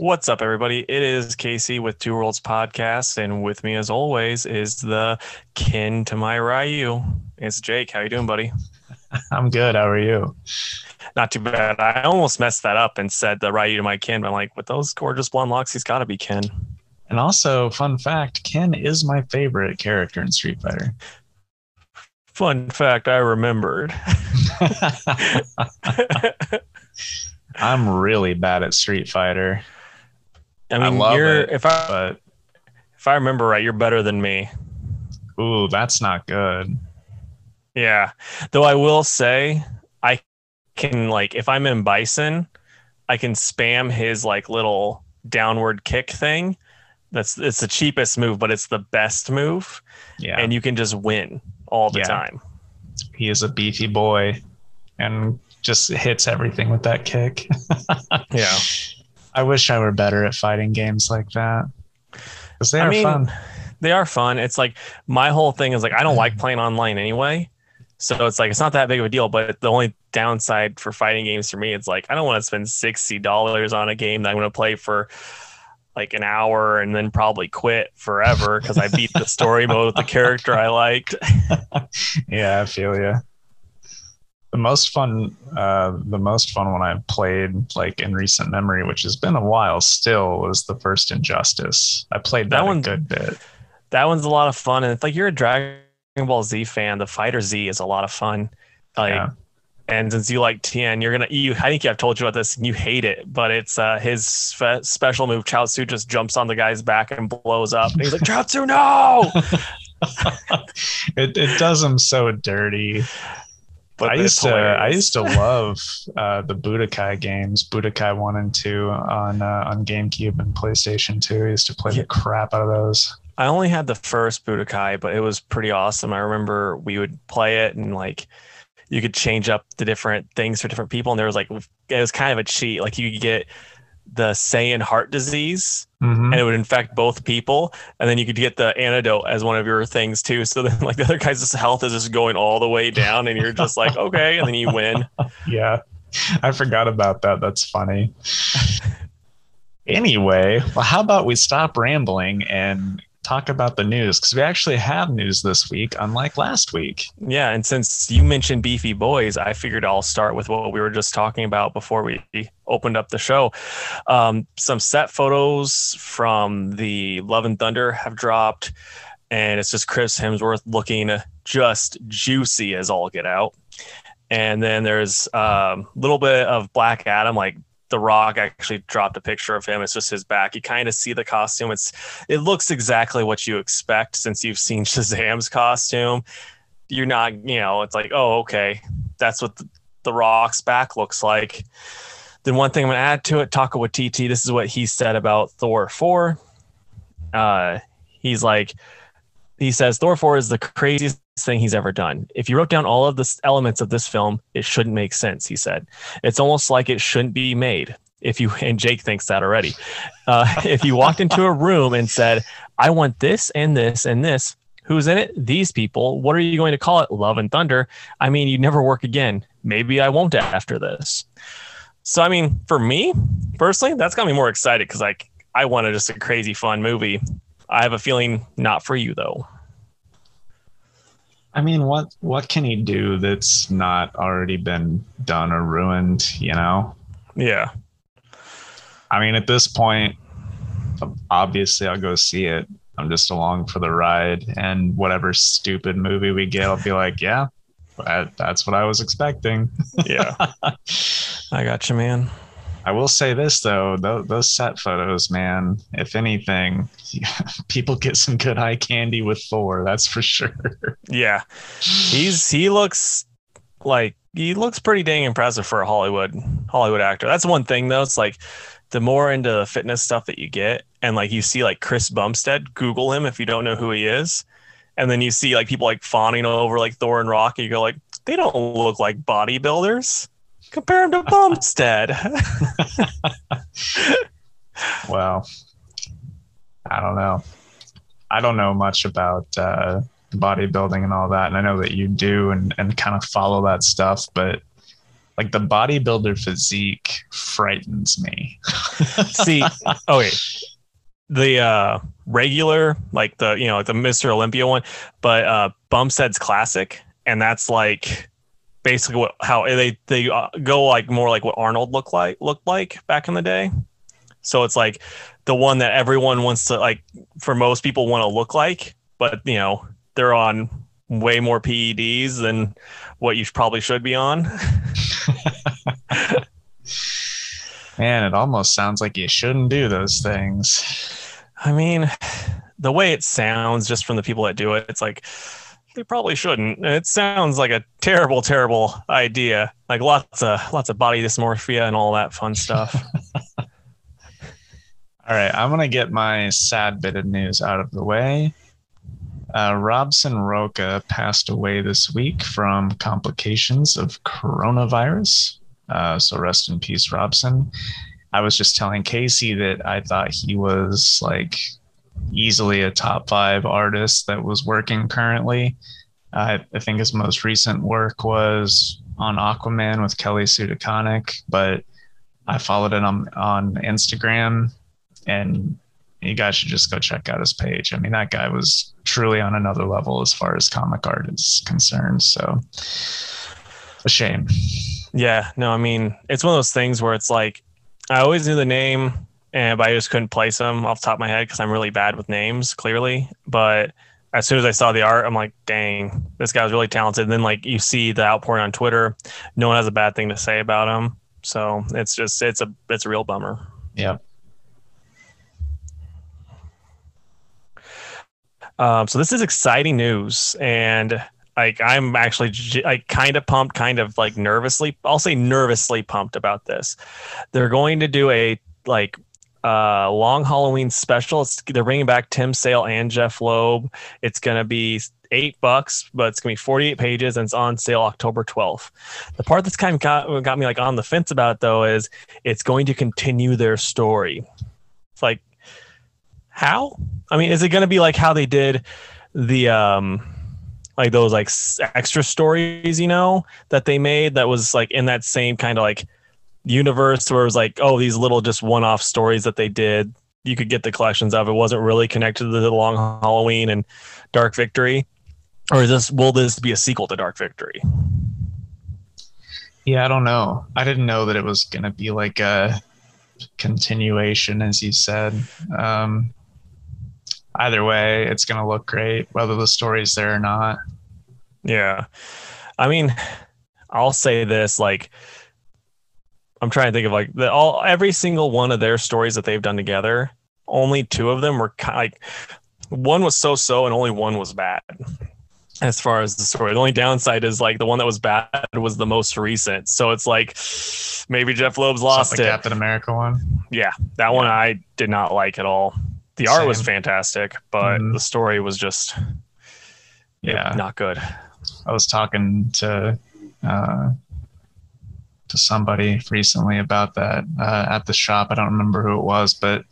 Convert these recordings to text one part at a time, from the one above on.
What's up, everybody? It is Casey with Two Worlds Podcast, and with me, as always, is the kin to my Ryu. It's Jake. How you doing, buddy? I'm good. How are you? Not too bad. I almost messed that up and said the Ryu to my kin, but I'm like, with those gorgeous blonde locks, he's got to be Ken. And also, fun fact: Ken is my favorite character in Street Fighter. Fun fact: I remembered. I'm really bad at Street Fighter. I mean, love you're it, if I but if I remember right, you're better than me. ooh, that's not good. Yeah. Though I will say I can like if I'm in Bison, I can spam his like little downward kick thing. That's it's the cheapest move, but it's the best move. Yeah, And you can just win all the Yeah. time. he is a beefy boy, and just hits everything with that kick. Yeah. I wish I were better at fighting games like that because they I are mean, fun. They are fun. It's like my whole thing is like I don't like mm. playing online anyway. So it's like it's not that big of a deal, but the only downside for fighting games for me, it's like I don't want to spend sixty dollars on a game that I'm going to play for like an hour and then probably quit forever because I beat the story mode with the character I liked. Yeah, I feel you. The most fun, uh, the most fun one I've played like in recent memory, which has been a while still, was the first Injustice. I played That that, one- a good bit. That one's a lot of fun, and it's like you're a Dragon Ball Z fan. The Fighter Z is a lot of fun. Like Yeah. and since you like Tien, you're gonna you. I think I've told you about this, and you hate it, but it's uh, his spe- special move. Chiaotzu just jumps on the guy's back and blows up. And he's like, Chiaotzu, no! it it does him so dirty. But I used to I used to love uh, the Budokai games, Budokai one and two on uh, on GameCube and PlayStation Two. I used to play Yeah. the crap out of those. I only had the first Budokai, but it was pretty awesome. I remember we would play it and like you could change up the different things for different people, and there was like it was kind of a cheat. Like you could get the Saiyan heart disease, Mhm. and it would infect both people, and then you could get the antidote as one of your things too. So then like the other guy's health is just going all the way down, and you're just like okay, and then you win. Yeah, I forgot about that. That's funny. anyway, well, how about we stop rambling and talk about the news? Because we actually have news this week, unlike last week. Yeah, and since you mentioned beefy boys, I figured I'll start with what we were just talking about before we opened up the show. Um, some set photos from the Love and Thunder have dropped, and it's just Chris Hemsworth looking just juicy as all get out. And then there's a um, little bit of Black Adam, like the Rock actually dropped a picture of him. It's just his back. You kind of see the costume. It's it looks exactly what you expect since you've seen Shazam's costume. You're not, you know, it's like, oh, okay, that's what the, the Rock's back looks like. Then one thing I'm gonna add to it, Taika Waititi. This is what he said about Thor four. Uh, he's like, he says Thor four is the craziest thing he's ever done. If you wrote down all of the elements of this film, it shouldn't make sense. He said, it's almost like it shouldn't be made. If you and Jake thinks that already. Uh, if you walked into a room and said, I want this and this and this. Who's in it? These people. What are you going to call it? Love and Thunder. I mean, you'd never work again. Maybe I won't after this. So, I mean, for me personally, that's got me more excited because like I wanted just a crazy fun movie. I have a feeling not for you though. I mean, what what can he do that's not already been done or ruined? You know, Yeah. I mean, at this point, obviously, I'll go see it. I'm just along for the ride, and whatever stupid movie we get, I'll be like, yeah, that, that's what I was expecting. Yeah. I got you, man. I will say this though, those, those set photos, man. If anything, people get some good eye candy with Thor. That's for sure. Yeah. He's he looks like he looks pretty dang impressive for a Hollywood Hollywood actor. That's one thing though. It's like the more into the fitness stuff that you get, and like you see like Chris Bumstead, Google him if you don't know who he is. And then you see like people like fawning over like Thor and Rock, and you go like, they don't look like bodybuilders. Compare him to Bumstead. Well, I don't know. I don't know much about uh, bodybuilding and all that, and I know that you do and and kind of follow that stuff, but like the bodybuilder physique frightens me. See, okay, the uh regular, like the you know like the Mr. Olympia one, but uh Bumstead's classic, and that's like basically what how they they uh, go like more like what Arnold looked like looked like back in the day. So it's like the one that everyone wants to like for most people want to look like, but you know they're on way more PEDs than what you probably should be on. Man, it almost sounds like you shouldn't do those things. I mean, the way it sounds just from the people that do it, it's like they probably shouldn't. It sounds like a terrible, terrible idea. Like lots of lots of body dysmorphia and all that fun stuff. all right, I'm gonna get my sad bit of news out of the way. Uh, Robson Rocha passed away this week from complications of coronavirus. Uh, so rest in peace, Robson. I was just telling Casey that I thought he was like easily a top five artist that was working currently. Uh, I think his most recent work was on Aquaman with Kelly Sue DeConnick, but I followed it on on Instagram, and you guys should just go check out his page. I mean, that guy was truly on another level as far as comic art is concerned. So, a shame. Yeah, no, I mean, it's one of those things where it's like I always knew the name, and but I just couldn't place them off the top of my head because I'm really bad with names, clearly. But as soon as I saw the art, I'm like, dang, this guy's really talented. And then like you see the outpouring on Twitter, no one has a bad thing to say about him. So it's just it's a it's a real bummer. Yeah. Um, so this is exciting news, and like I'm actually like kind of pumped, kind of like nervously. I'll say nervously pumped about this. They're going to do a like uh long Halloween special. It's, they're bringing back Tim Sale and Jeph Loeb. It's gonna be eight bucks, but it's gonna be 48 pages and it's on sale October 12th. The part that's kind of got, got me like on the fence about it, though is it's going to continue their story. It's like how? I mean, is it gonna be like how they did the um like those like extra stories, you know, that they made that was like in that same kind of like universe where it was like, oh, these little just one off stories that they did. You could get the collections of. It wasn't really connected to the Long Halloween and Dark Victory. Or is this will this be a sequel to Dark Victory? Yeah, I don't know. I didn't know that it was gonna be like a continuation, as you said. Um, either way, it's to look great, whether the story's there or not. Yeah. I mean, I'll say this like, I'm trying to think of like the all every single one of their stories that they've done together. Only two of them were kind of like one was so so and only one was bad. As far as the story, the only downside is like the one that was bad was the most recent. So it's like maybe Jeph Loeb's lost the it. Captain America one. Yeah, that yeah. one I did not like at all the art was fantastic, but mm-hmm. the story was just yeah not good. I was talking to uh, to somebody recently about that uh, at the shop. I don't remember who it was, but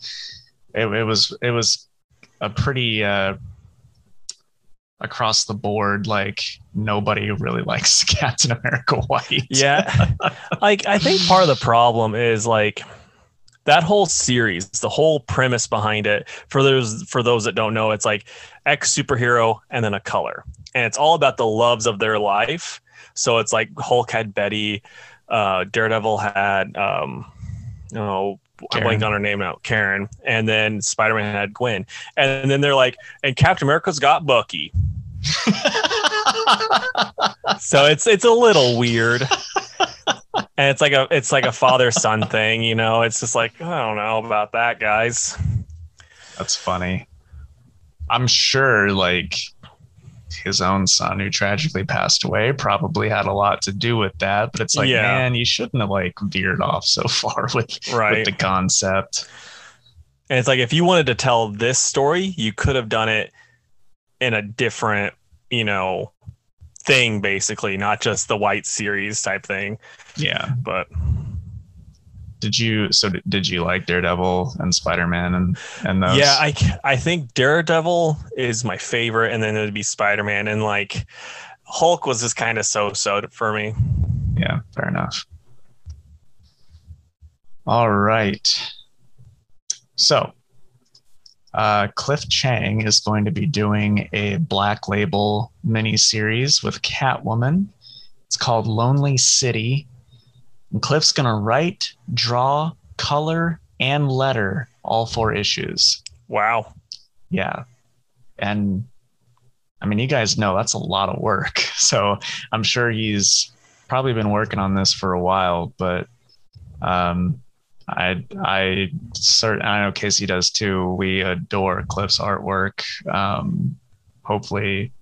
it, it was it was a pretty uh, across the board like nobody really likes Captain America White. yeah, like I think part of the problem is like that whole series, the whole premise behind it, for those for those that don't know, it's like X superhero and then a color, and it's all about the loves of their life. So it's like Hulk had Betty, uh, Daredevil had, um, you know, Karen. I'm blanking on her name now, Karen, and then Spider Man had Gwen, and then they're like, and Captain America's got Bucky. so it's it's a little weird and it's like a it's like a father son thing, you know. It's just like I don't know about that, guys. That's funny. I'm sure like his own son who tragically passed away probably had a lot to do with that. But it's like, yeah. man, you shouldn't have like veered off so far with, right. with the concept. And it's like if you wanted to tell this story, you could have done it in a different, you know, thing basically, not just the white series type thing. Yeah, but did you so did you like Daredevil and Spider-Man and and those? Yeah, I I think Daredevil is my favorite and then it'd be Spider-Man and like Hulk was just kind of so-so for me. Yeah, fair enough. All right. So, uh, Cliff Chiang is going to be doing a Black Label mini series with Catwoman. It's called Lonely City. And Cliff's going to write, draw, color, and letter all four issues. Wow. Yeah. And I mean, you guys know that's a lot of work. So I'm sure he's probably been working on this for a while, but um, I I cert, I know Casey does too. We adore Cliff's artwork. Um, hopefully,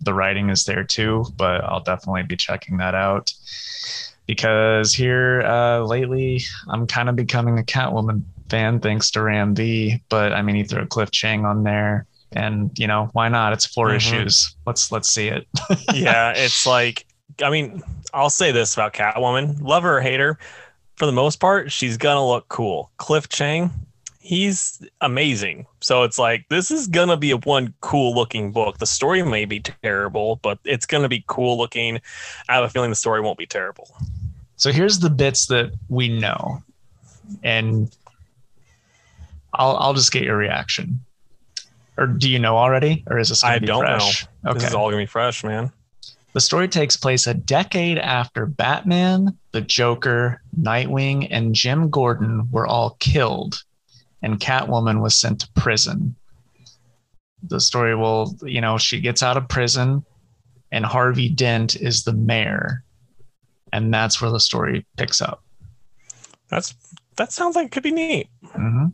the writing is there too, but I'll definitely be checking that out because here uh, lately I'm kind of becoming a Catwoman fan thanks to Ram V. But I mean, you threw Cliff Chiang on there, and you know why not? It's 4 Mhm. issues. Let's let's see it. yeah, it's like I mean, I'll say this about Catwoman, love her or hate her, for the most part, she's gonna look cool. Cliff Chiang, he's amazing. So it's like this is gonna be a one cool looking book. The story may be terrible, but it's gonna be cool looking. I have a feeling the story won't be terrible. So here's the bits that we know, and I'll I'll just get your reaction. Or do you know already, or is this? I be don't know. Okay. This is all gonna be fresh, man. The story takes place a decade after Batman, the Joker, Nightwing, and Jim Gordon were all killed, and Catwoman was sent to prison. The story will, you know, she gets out of prison, and Harvey Dent is the mayor, and that's where the story picks up. That's that sounds like it could be neat. hmm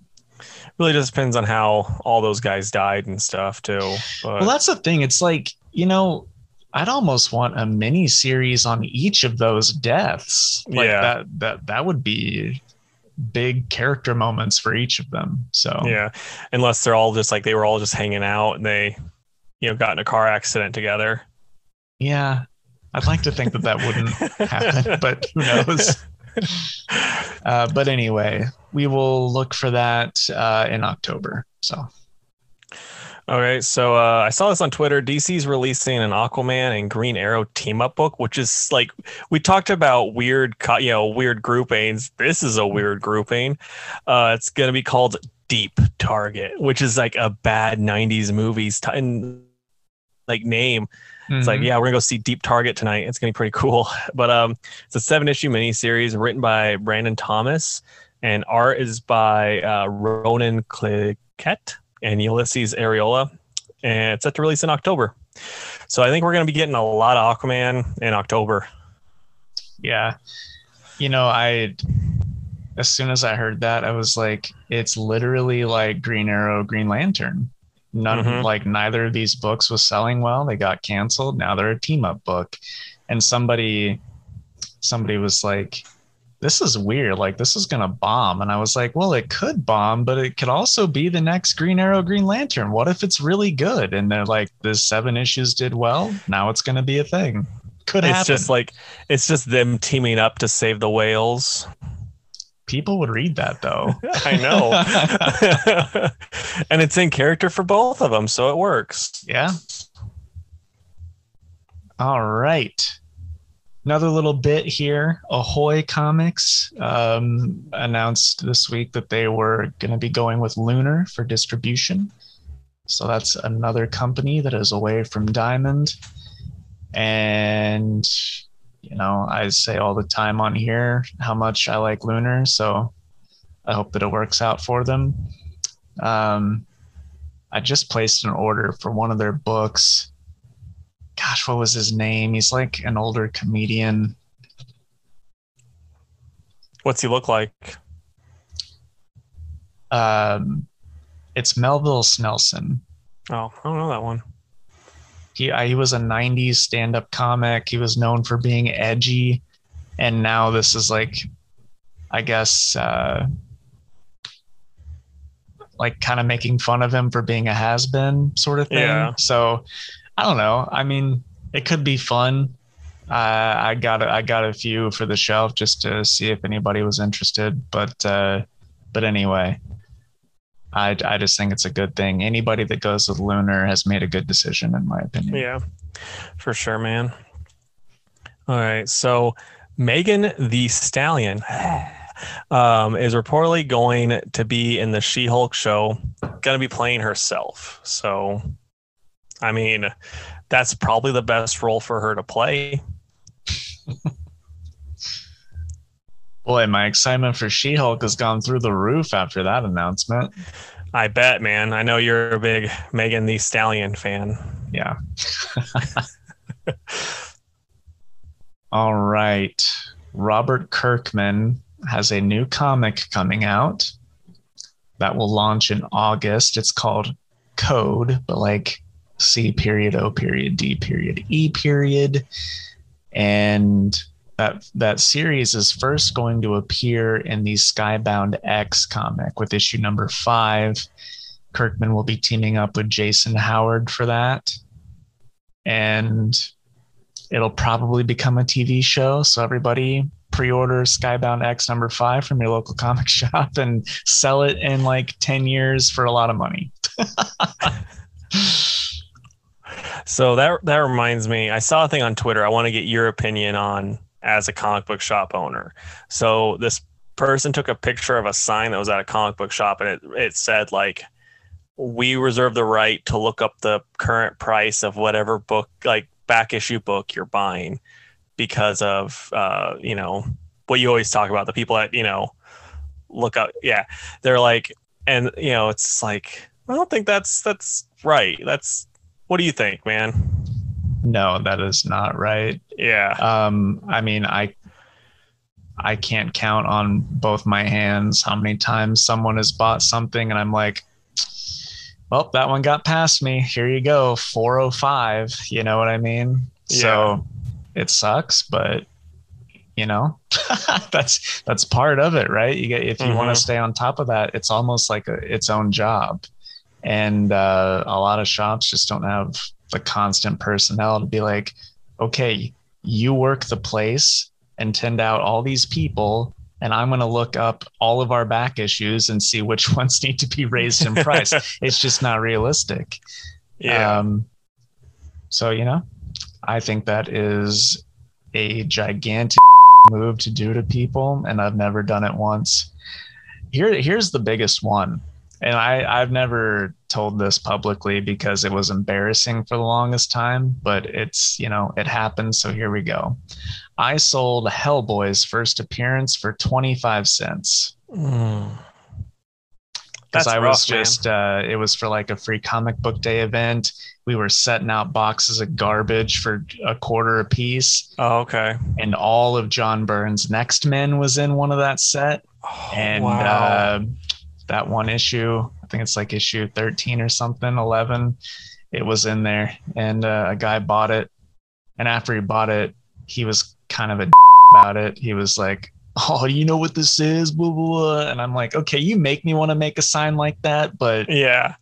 Really just depends on how all those guys died and stuff too. But Well, that's the thing. It's like, you know, I'd almost want a mini series on each of those deaths. Like Yeah. that that that would be big character moments for each of them. So Yeah, unless they're all just like they were all just hanging out and they, you know, got in a car accident together. yeah. I'd like to think that that wouldn't happen, but who knows? Uh, but anyway, we will look for that uh, in October. So All right, so uh, I saw this on Twitter. DC's releasing an Aquaman and Green Arrow team up book, which is like we talked about weird, you know, weird groupings. This is a weird grouping. Uh, it's gonna be called Deep Target, which is like a bad '90s movies t- like name. It's like, Mhm. yeah, we're gonna go see Deep Target tonight. It's gonna be pretty cool. But um, it's a seven issue miniseries written by Brandon Thomas, and art is by uh, Ronan Cliquet and Ulysses Arreola, and it's set to release in October. So I think we're gonna be getting a lot of Aquaman in October. Yeah. You know, I as soon as I heard that, I was like, it's literally like Green Arrow, Green Lantern. None Mhm. like neither of these books was selling well. They got canceled. Now they're a team up book. And somebody somebody was like, This is weird. Like this is gonna bomb. And I was like, Well, it could bomb, but it could also be the next Green Arrow, Green Lantern. What if it's really good? And they're like, this seven issues did well. Now it's gonna be a thing. Could It's happen. just like it's just them teaming up to save the whales. People would read that though. I know. and it's in character for both of them, so it works. Yeah. All right. Another little bit here. Ahoy Comics um, announced this week that they were going to be going with Lunar for distribution. So that's another company that is away from Diamond. And, you know, I say all the time on here how much I like Lunar. So I hope that it works out for them. Um, I just placed an order for one of their books. Gosh, what was his name? He's like an older comedian. What's he look like? Um, it's Melville Snelson. Oh, I don't know that one. He I, he was a '90s stand-up comic. He was known for being edgy, and now this is like, I guess, uh, like kind of making fun of him for being a has-been sort of thing. Yeah. So, I don't know. I mean, it could be fun. Uh, I got a, I got a few for the shelf just to see if anybody was interested. But uh, but anyway, I I just think it's a good thing. Anybody that goes with Lunar has made a good decision, in my opinion. Yeah, for sure, man. All right. So, Megan Thee Stallion. um, is reportedly going to be in the She-Hulk show, going to be playing herself. So, I mean, that's probably the best role for her to play. Boy, my excitement for She Hulk has gone through the roof after that announcement. I bet, man. I know you're a big Megan Thee Stallion fan. Yeah. All right. Robert Kirkman has a new comic coming out that will launch in August. It's called Code, but like C period O period D period E period. And that that series is first going to appear in the Skybound X comic with issue number five. Kirkman will be teaming up with Jason Howard for that. And it'll probably become a TV show. So everybody pre-order Skybound X number five from your local comic shop and sell it in like 10 years for a lot of money. so that that reminds me, I saw a thing on Twitter. I want to get your opinion on as a comic book shop owner. So this person took a picture of a sign that was at a comic book shop and it, it said like we reserve the right to look up the current price of whatever book like back issue book you're buying because of uh, you know what you always talk about the people that you know look up. Yeah. They're like and you know it's like i don't think that's that's right. That's what do you think man no that is not right yeah um i mean i i can't count on both my hands how many times someone has bought something and i'm like well that one got past me here you go 405 you know what i mean yeah. so it sucks, but you know, that's that's part of it, right? You get if you mm-hmm. want to stay on top of that, it's almost like a, its own job. And uh, a lot of shops just don't have the constant personnel to be like, okay, you work the place and tend out all these people and I'm going to look up all of our back issues and see which ones need to be raised in price. it's just not realistic. Yeah. Um, so, you know, I think that is a gigantic move to do to people, and I've never done it once. Here, here's the biggest one, and I, I've never told this publicly because it was embarrassing for the longest time, but it's you know it happened, so here we go. I sold Hellboy's first appearance for twenty five cents. Mm. Because I was just, uh, it was for like a free comic book day event we were setting out boxes of garbage for a quarter a piece. Oh, okay. And all of John Byrne's Next Men was in one of that set. Oh, and wow. uh, that one issue, I think it's like issue 13 or something, 11, it was in there. And uh, a guy bought it. And after he bought it, he was kind of a about it. He was like, oh, you know what this is? Blah, blah, blah. And I'm like, okay, you make me want to make a sign like that, but yeah,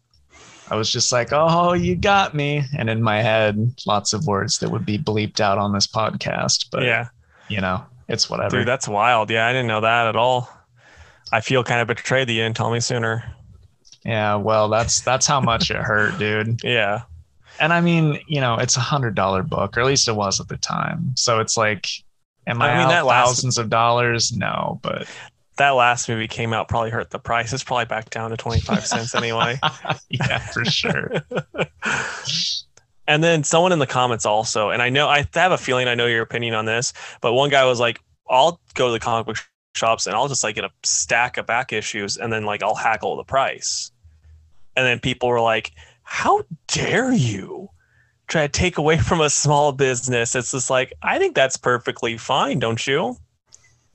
I was just like, oh, you got me. And in my head, lots of words that would be bleeped out on this podcast. But yeah, you know, it's whatever. Dude, that's wild. Yeah, I didn't know that at all. I feel kind of betrayed that you didn't tell me sooner. Yeah, well, that's that's how much it hurt, dude. Yeah. And I mean, you know, it's a hundred dollar book, or at least it was at the time. So it's like, am I, I mean, that thousands last, of dollars? No, but that last movie came out probably hurt the price. It's probably back down to 25 cents anyway. yeah, for sure. and then someone in the comments also, and I know I have a feeling I know your opinion on this, but one guy was like, I'll go to the comic book shops and I'll just like get a stack of back issues and then like I'll hackle the price. And then people were like, How dare you? Try to take away from a small business. It's just like, I think that's perfectly fine, don't you?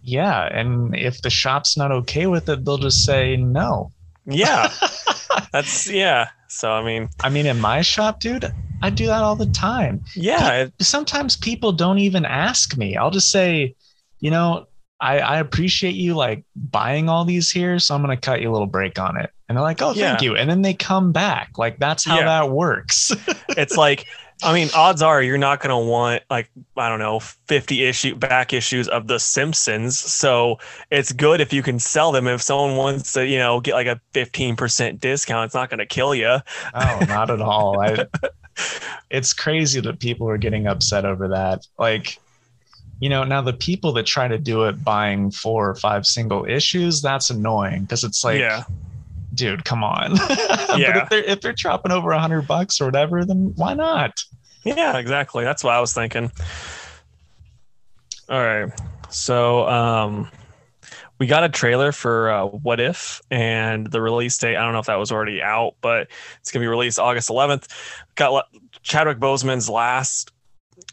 yeah and if the shop's not okay with it they'll just say no yeah that's yeah so i mean i mean in my shop dude i do that all the time yeah sometimes people don't even ask me i'll just say you know I, I appreciate you like buying all these here, so I'm gonna cut you a little break on it. And they're like, "Oh, thank yeah. you," and then they come back. Like that's how yeah. that works. it's like I mean, odds are you're not going to want like I don't know 50 issue back issues of The Simpsons. So it's good if you can sell them. If someone wants to, you know, get like a 15% discount, it's not going to kill you. Oh, not at all. I, it's crazy that people are getting upset over that. Like, you know, now the people that try to do it buying four or five single issues, that's annoying because it's like, yeah. dude, come on. but Yeah. if they're if they're dropping over a hundred bucks or whatever, then why not? Yeah, exactly. That's what I was thinking. All right. So um we got a trailer for uh, What If and the release date. I don't know if that was already out, but it's going to be released August 11th. Got Chadwick Boseman's last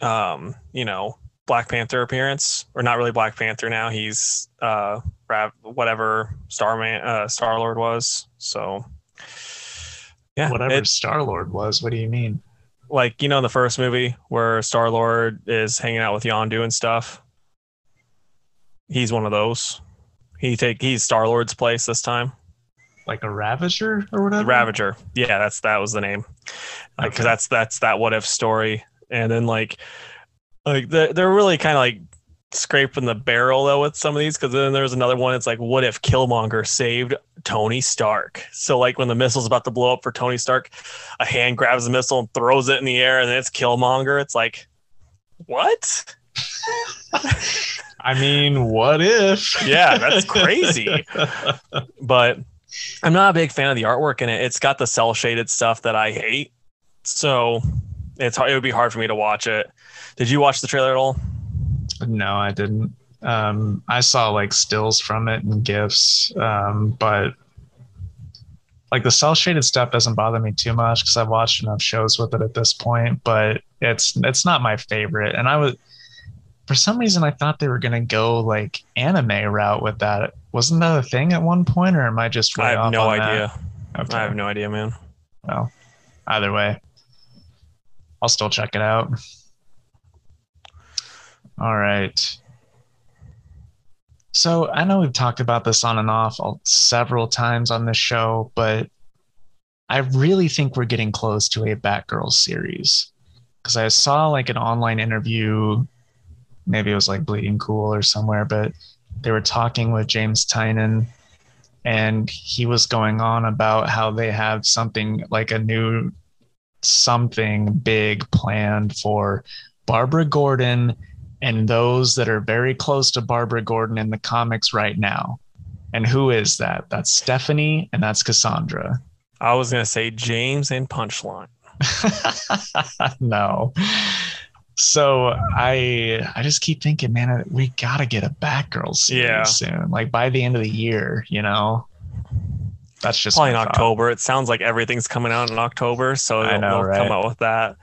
um, you know, Black Panther appearance, or not really Black Panther now. He's uh whatever Starman uh Star Lord was. So yeah, Whatever it- Star Lord was, what do you mean? like you know in the first movie where Star Lord is hanging out with Yondu and stuff. He's one of those. He take he's Star Lord's place this time. Like a Ravager or whatever? The Ravager. Yeah, that's that was the name. Like Okay. that's that's that what if story. And then like like they're, they're really kind of like scraping the barrel though with some of these because then there's another one. It's like what if Killmonger saved Tony Stark? So like when the missile's about to blow up for Tony Stark, a hand grabs the missile and throws it in the air, and then it's Killmonger. It's like what? I mean, what if? Yeah, that's crazy. but I'm not a big fan of the artwork in it. It's got the cell shaded stuff that I hate. So it's hard, it would be hard for me to watch it. Did you watch the trailer at all? No, I didn't. Um, I saw like stills from it and gifs, um, but like the cell shaded stuff doesn't bother me too much because I've watched enough shows with it at this point. But it's it's not my favorite, and I was for some reason I thought they were gonna go like anime route with that. Wasn't that a thing at one point, or am I just I have no idea. Okay. I have no idea, man. Well, either way, I'll still check it out. All right. So I know we've talked about this on and off several times on this show, but I really think we're getting close to a Batgirl series because I saw like an online interview, maybe it was like Bleeding Cool or somewhere, but they were talking with James Tynion and he was going on about how they have something like a new something big planned for Barbara Gordon and those that are very close to Barbara Gordon in the comics right now. And who is that? That's Stephanie and that's Cassandra. I was gonna say James and Punchline. no. So I I just keep thinking, man, we gotta get a Batgirl series Yeah. soon. Like by the end of the year, you know. That's just Probably in my thought. October. It sounds like everything's coming out in October, so I know, they'll right? come out with that.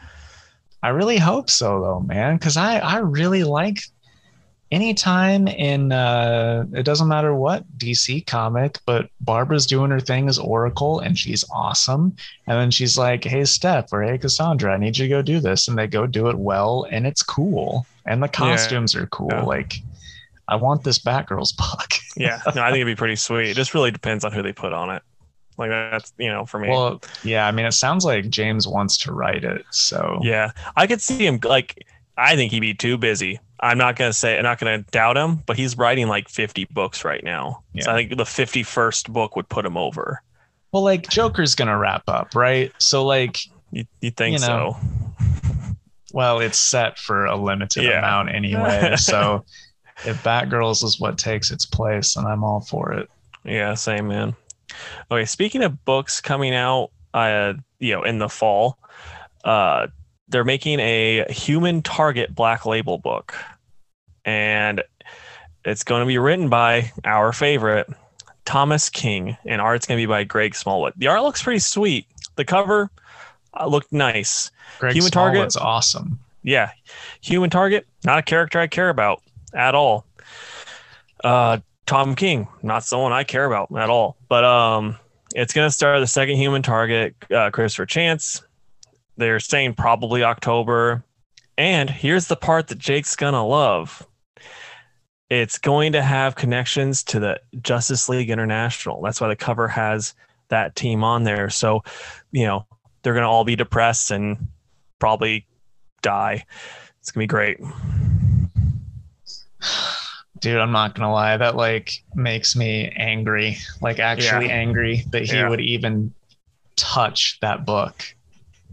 I really hope so though, man, because I I really like anytime in uh it doesn't matter what DC comic, but Barbara's doing her thing as Oracle and she's awesome. And then she's like, Hey Steph or hey Cassandra, I need you to go do this. And they go do it well and it's cool. And the costumes are cool. Yeah. Like I want this Batgirl's book. Yeah, no, I think it'd be pretty sweet. It just really depends on who they put on it. Like that's you know for me. well, yeah, I mean it sounds like James wants to write it. So Yeah, I could see him like. I think he'd be too busy. I'm not gonna say I'm not gonna doubt him, but he's writing like 50 books right now. So Yeah. I think the 51st book would put him over. well like Joker's gonna wrap up, right? So like You, you think You know. so? Well, it's set for a limited Yeah. amount anyway. so if Batgirls is what takes its place, then I'm all for it. Yeah, same man. Okay, speaking of books coming out, uh, you know, in the fall, uh, they're making a Human Target Black Label book, and it's going to be written by our favorite Thomas King, and art's going to be by Greg Smallwood. The art looks pretty sweet. The cover uh, looked nice. Greg Human Target? Smallwood's awesome. Yeah, Human Target, not a character I care about at all. Uh, Tom King, not someone I care about at all. But um, it's gonna start the second Human Target, uh, Christopher Chance. They're saying probably October. And here's the part that Jake's gonna love. It's going to have connections to the Justice League International. That's why the cover has that team on there. So, you know, they're gonna all be depressed and probably die. It's gonna be great. Dude, I'm not gonna lie, that like makes me angry. Like actually Yeah. angry that he Yeah. would even touch that book.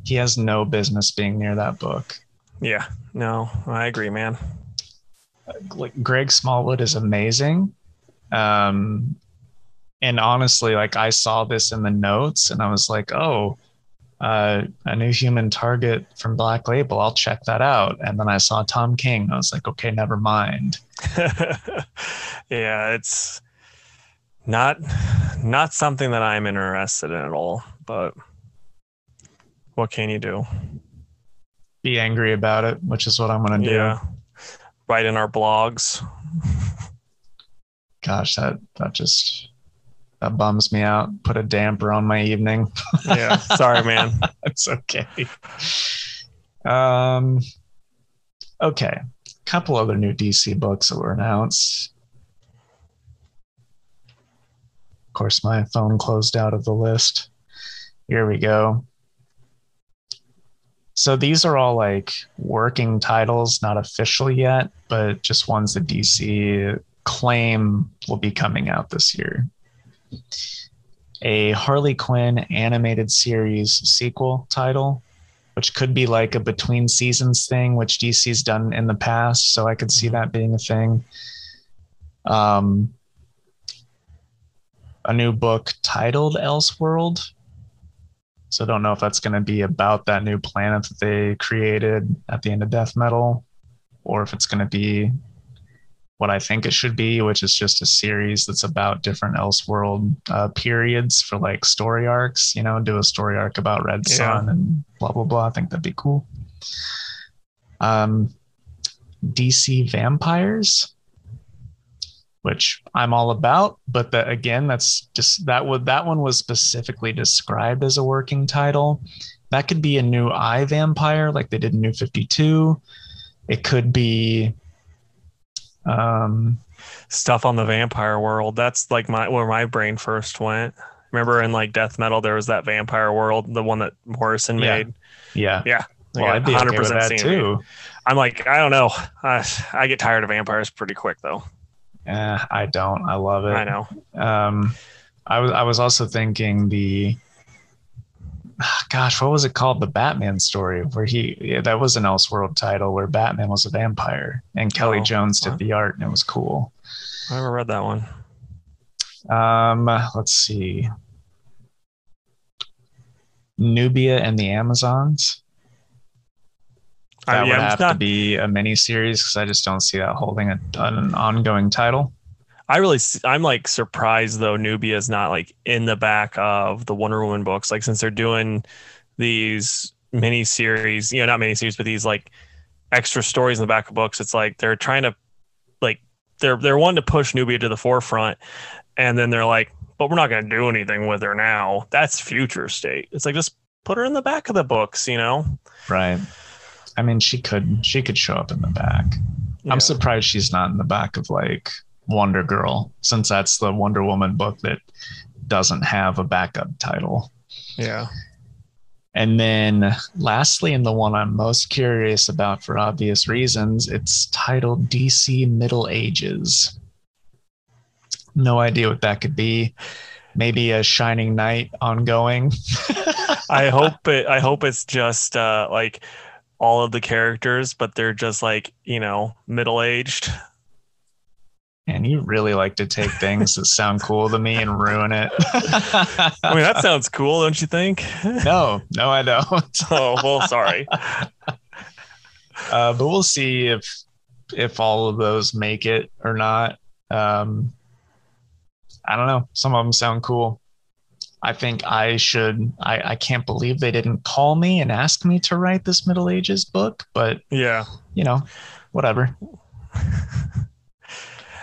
He has no business being near that book. Yeah, no, I agree, man. like Greg Smallwood is amazing. Um, and honestly, like I saw this in the notes and I was like, oh, uh, a new human target from Black Label. I'll check that out. And then I saw Tom King. I was like, okay, never mind. yeah, it's not not something that I'm interested in at all. But what can you do? Be angry about it, which is what I'm going to do. Yeah. Write in our blogs. Gosh, that that just that bums me out. Put a damper on my evening. yeah, sorry, man. it's okay. Um, okay, a couple other new DC books that were announced. Of course, my phone closed out of the list. Here we go. So these are all like working titles, not official yet, but just ones that DC claim will be coming out this year a Harley Quinn animated series sequel title, which could be like a between seasons thing, which DC's done in the past. So I could see that being a thing. Um, a new book titled Elseworld. So I don't know if that's going to be about that new planet that they created at the end of Death Metal, or if it's going to be what I think it should be, which is just a series that's about different Elseworld uh, periods for like story arcs. You know, do a story arc about Red yeah. Sun and blah blah blah. I think that'd be cool. Um, DC Vampires, which I'm all about, but that again, that's just that would that one was specifically described as a working title. That could be a new I Vampire, like they did in New Fifty Two. It could be um, stuff on the vampire world. That's like my where my brain first went. Remember in like death metal, there was that vampire world, the one that Morrison yeah. made. Yeah, yeah. Well, I'd be 100% okay that too. I'm like, I don't know. I, I get tired of vampires pretty quick though. Eh, I don't. I love it. I know. Um, I was I was also thinking the gosh, what was it called? The Batman story, where he yeah, that was an Elseworld title where Batman was a vampire and Kelly oh, Jones did the art and it was cool. I never read that one. Um, let's see. Nubia and the Amazons. That would have not, to be a mini series because I just don't see that holding a, an ongoing title. I really, I'm like surprised though. Nubia is not like in the back of the Wonder Woman books. Like since they're doing these mini series, you know, not mini series, but these like extra stories in the back of books. It's like they're trying to, like, they're they're wanting to push Nubia to the forefront, and then they're like, but we're not going to do anything with her now. That's future state. It's like just put her in the back of the books, you know? Right. I mean, she could she could show up in the back. Yeah. I'm surprised she's not in the back of like Wonder Girl, since that's the Wonder Woman book that doesn't have a backup title. Yeah. And then lastly, and the one I'm most curious about for obvious reasons, it's titled DC Middle Ages. No idea what that could be. Maybe a Shining Knight ongoing. I hope it I hope it's just uh like all of the characters, but they're just like, you know, middle aged. And you really like to take things that sound cool to me and ruin it. I mean, that sounds cool, don't you think? No, no, I don't. oh, well, sorry. Uh, but we'll see if if all of those make it or not. Um, I don't know. Some of them sound cool. I think I should. I, I can't believe they didn't call me and ask me to write this Middle Ages book, but yeah, you know, whatever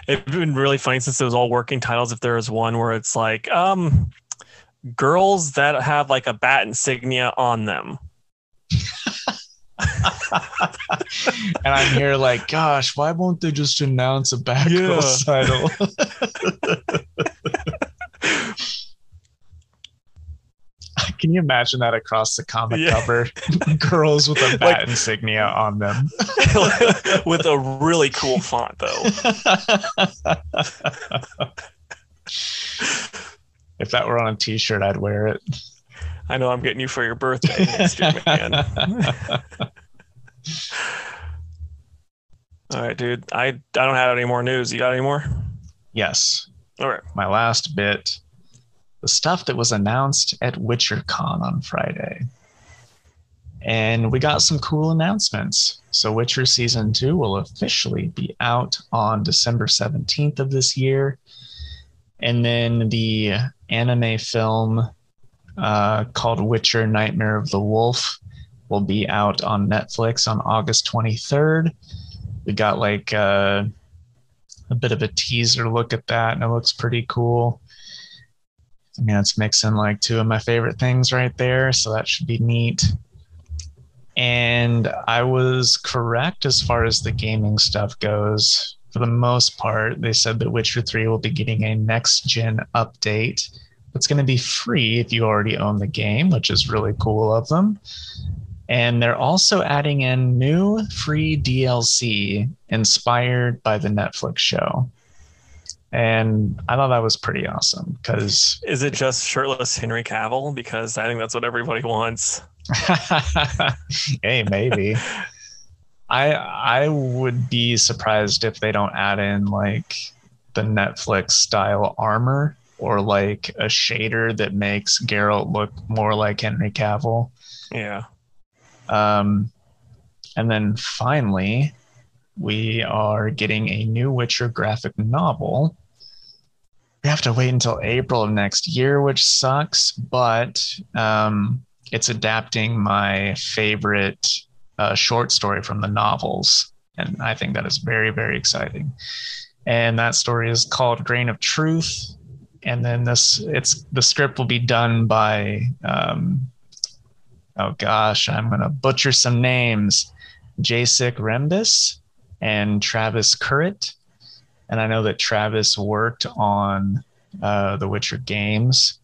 it'd been really funny since it was all working titles. If there was one where it's like, um, girls that have like a bat insignia on them. and I'm here like, gosh, why won't they just announce a bat yeah. title? Can you imagine that across the comic yeah. cover? Girls with a bat like, insignia on them. with a really cool font, though. if that were on a t shirt, I'd wear it. I know I'm getting you for your birthday. All right, dude. I I don't have any more news. You got any more? Yes. All right. My last bit the stuff that was announced at WitcherCon on Friday. And we got some cool announcements. So, Witcher Season 2 will officially be out on December 17th of this year. And then the anime film uh, called Witcher Nightmare of the Wolf will be out on Netflix on August 23rd. We got like uh, a bit of a teaser look at that, and it looks pretty cool. I mean, it's mixing like two of my favorite things right there, so that should be neat. And I was correct as far as the gaming stuff goes. For the most part, they said that Witcher 3 will be getting a next gen update. It's going to be free if you already own the game, which is really cool of them. And they're also adding in new free DLC inspired by the Netflix show. And I thought that was pretty awesome because. Is it just shirtless Henry Cavill? Because I think that's what everybody wants. hey, maybe. I I would be surprised if they don't add in like the Netflix style armor or like a shader that makes Geralt look more like Henry Cavill. Yeah. Um, and then finally, we are getting a new Witcher graphic novel. We have to wait until April of next year, which sucks, but um, it's adapting my favorite uh, short story from the novels. And I think that is very, very exciting. And that story is called Grain of Truth. And then this, it's the script will be done by um, oh gosh, I'm going to butcher some names Jacek Rembis and Travis Currit. And I know that Travis worked on uh, the Witcher games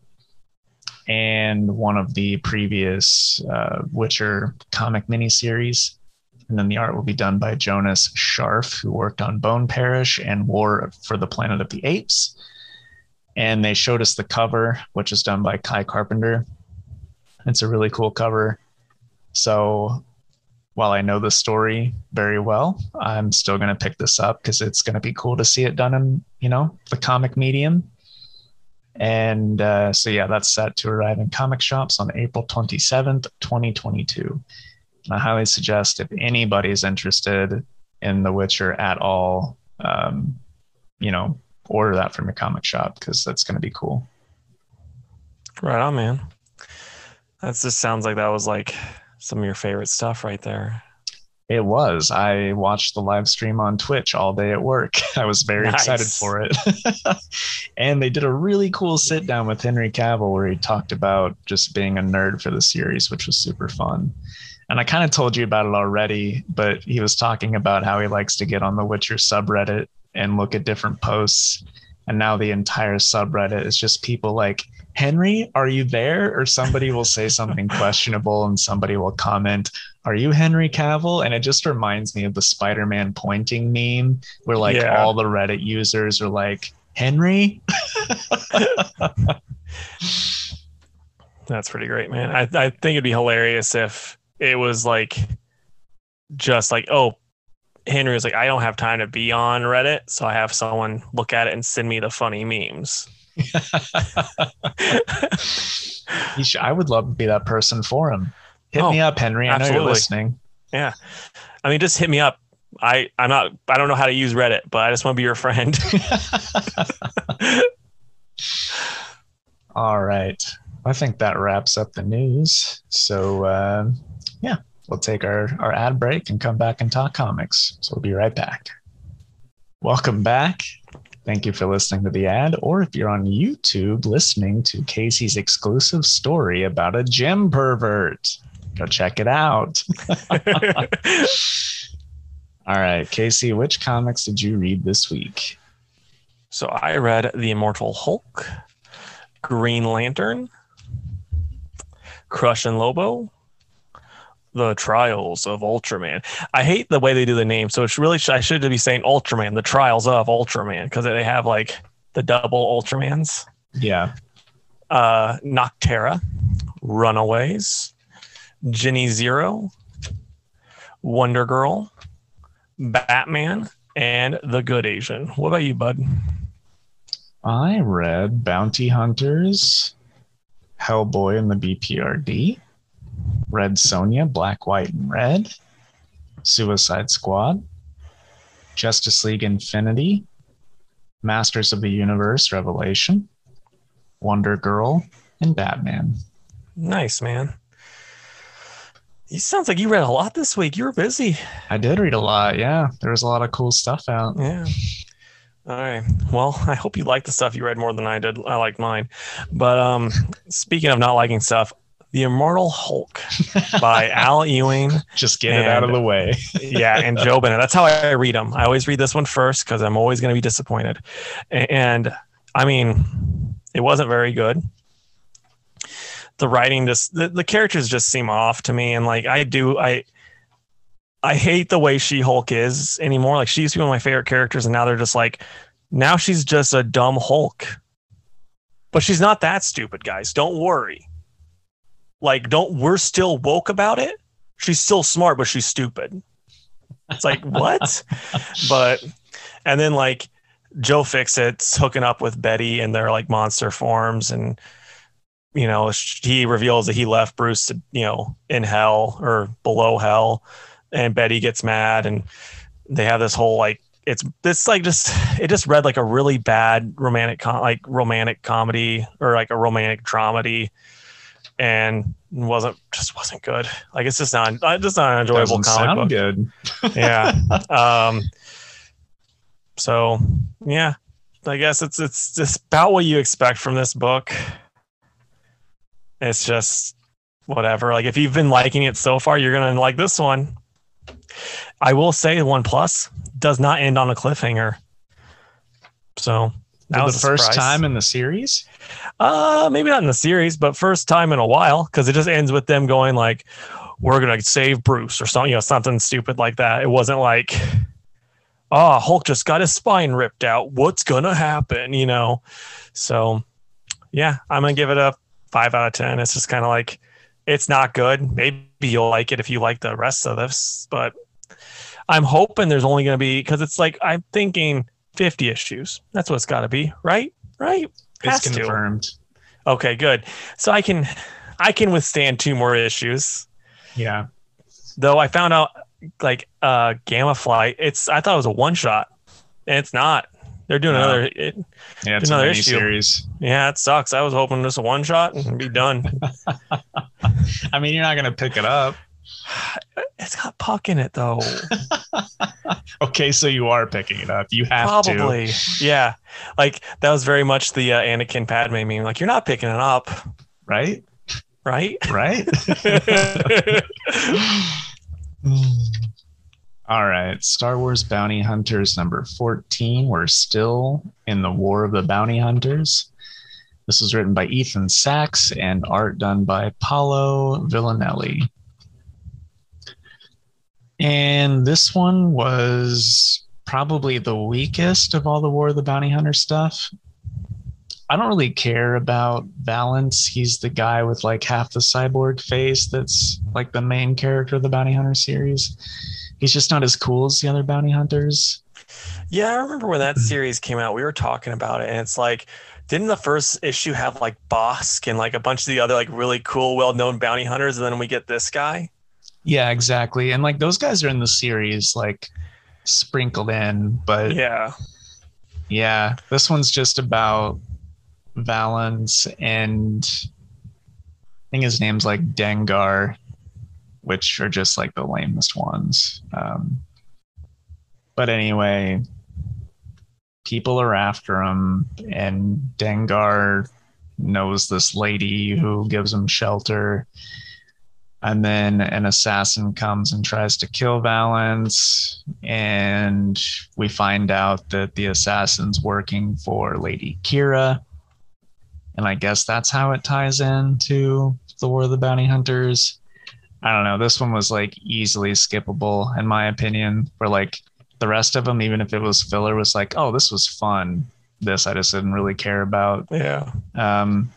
and one of the previous uh, Witcher comic miniseries. And then the art will be done by Jonas Scharf, who worked on Bone Parish and War for the Planet of the Apes. And they showed us the cover, which is done by Kai Carpenter. It's a really cool cover. So while I know the story very well, I'm still going to pick this up because it's going to be cool to see it done in, you know, the comic medium. And uh, so, yeah, that's set to arrive in comic shops on April 27th, 2022. And I highly suggest if anybody's interested in The Witcher at all, um, you know, order that from your comic shop because that's going to be cool. Right on, man. That just sounds like that was like some of your favorite stuff right there. It was. I watched the live stream on Twitch all day at work. I was very nice. excited for it. and they did a really cool sit down with Henry Cavill where he talked about just being a nerd for the series, which was super fun. And I kind of told you about it already, but he was talking about how he likes to get on the Witcher subreddit and look at different posts. And now the entire subreddit is just people like, Henry, are you there? Or somebody will say something questionable and somebody will comment, Are you Henry Cavill? And it just reminds me of the Spider Man pointing meme where like yeah. all the Reddit users are like, Henry? That's pretty great, man. I, I think it'd be hilarious if it was like just like, oh, Henry was like, I don't have time to be on Reddit, so I have someone look at it and send me the funny memes. Should, I would love to be that person for him. Hit oh, me up, Henry. I absolutely. know you're listening. Yeah. I mean, just hit me up. I, I'm not, I don't know how to use Reddit, but I just want to be your friend. All right. I think that wraps up the news. So, uh, yeah, we'll take our, our ad break and come back and talk comics. So we'll be right back. Welcome back. Thank you for listening to the ad, or if you're on YouTube, listening to Casey's exclusive story about a gym pervert. Go check it out. All right, Casey, which comics did you read this week? So I read The Immortal Hulk, Green Lantern, Crush and Lobo, the Trials of Ultraman. I hate the way they do the name, so it's really I should be saying Ultraman, the Trials of Ultraman, because they have like the double Ultramans. Yeah. Uh, Nocterra, Runaways, Jenny Zero, Wonder Girl, Batman, and The Good Asian. What about you, bud? I read Bounty Hunters, Hellboy and the BPRD, Red Sonja, Black, White, and Red, Suicide Squad, Justice League Infinity, Masters of the Universe Revelation, Wonder Girl, and Batman. Nice, man. You sounds like you read a lot this week. You were busy. I did read a lot. Yeah, there was a lot of cool stuff out. Yeah. All right. Well, I hope you like the stuff you read more than I did. I liked mine. But um, speaking of not liking stuff, The Immortal Hulk by Al Ewing. Just get it out of the way. yeah, and Joe Bennett. That's how I read them. I always read this one first because I'm always going to be disappointed. And I mean, it wasn't very good. The writing just the, the characters just seem off to me, and like I do, I I hate the way She Hulk is anymore. Like she used to be one of my favorite characters, and now they're just like now she's just a dumb Hulk. But she's not that stupid, guys. Don't worry. Like, don't we're still woke about it. She's still smart, but she's stupid. It's like what? but and then like Joe Fixit's hooking up with Betty in their like monster forms, and you know he reveals that he left Bruce to you know in hell or below hell, and Betty gets mad, and they have this whole like it's it's like just it just read like a really bad romantic com- like romantic comedy or like a romantic dramedy and wasn't just wasn't good. Like it's just not just not an enjoyable Doesn't comic sound book. good. yeah. Um so yeah i guess it's it's just about what you expect from this book. It's just whatever. Like if you've been liking it so far you're gonna like this one. I will say one plus does not end on a cliffhanger. So that was the first surprise. time in the series. Uh, maybe not in the series, but first time in a while because it just ends with them going like, "We're gonna save Bruce" or something, you know, something stupid like that. It wasn't like, "Oh, Hulk just got his spine ripped out. What's gonna happen?" You know. So, yeah, I'm gonna give it a five out of ten. It's just kind of like, it's not good. Maybe you'll like it if you like the rest of this, but I'm hoping there's only gonna be because it's like I'm thinking 50 issues. That's what it's got to be, right? Right? Has It's to. confirmed. Okay, good. So I can I can withstand two more issues. Yeah. Though I found out like uh Gamma Flight, it's I thought it was a one shot. And it's not. They're doing No. another it, Yeah, it's Another a issue. series. yeah, it sucks. I was hoping just a one shot and be done. I mean, you're not gonna pick it up. It's got Puck in it though. Okay, so you are picking it up. You have to. Probably. Yeah. Like that was very much the uh, Anakin Padme meme. Like you're not picking it up, Right? right? Right? All right. Star Wars Bounty Hunters number 14. We're still in the War of the Bounty Hunters. This was written by Ethan Sacks and art done by Paolo Villanelli. And this one was probably the weakest of all the War of the Bounty Hunter stuff. I don't really care about Valance. He's the guy with like half the cyborg face that's like the main character of the Bounty Hunter series. He's just not as cool as the other bounty hunters. Yeah, I remember when that series came out, we were talking about it, and it's like, didn't the first issue have like Bossk and like a bunch of the other like really cool, well known bounty hunters, and then we get this guy? Yeah, exactly. And like those guys are in the series, like sprinkled in, but Yeah. yeah, this one's just about Valance and I think his name's like Dengar, which are just like the lamest ones. Um, but anyway, people are after him, and Dengar knows this lady who gives him shelter. And then an assassin comes and tries to kill Valance, and we find out that the assassin's working for Lady Qi'ra. And I guess that's how it ties into the War of the Bounty Hunters. I don't know. This one was like easily skippable, in my opinion. Where like the rest of them, even if it was filler, was like, oh, this was fun. This I just didn't really care about. Yeah. Um,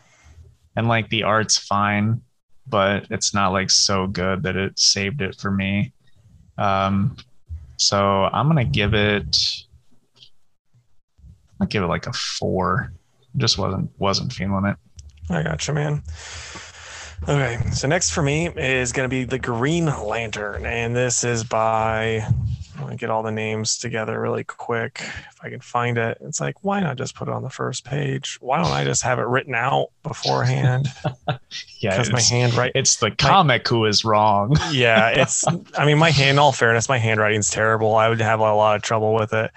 and like the art's fine, but it's not like so good that it saved it for me. Um, So I'm gonna give it. I'll give it like a four. Just wasn't wasn't feeling it. I gotcha, man. Okay, so next for me is going to be the Green Lantern, and this is by I want to get all the names together really quick if I can find it. It's like, why not just put it on the first page? Why don't I just have it written out beforehand? Yeah, Because my handwriting. it's the comic who is wrong. yeah, it's. I mean, my hand. In all fairness, my handwriting's terrible. I would have a lot of trouble with it,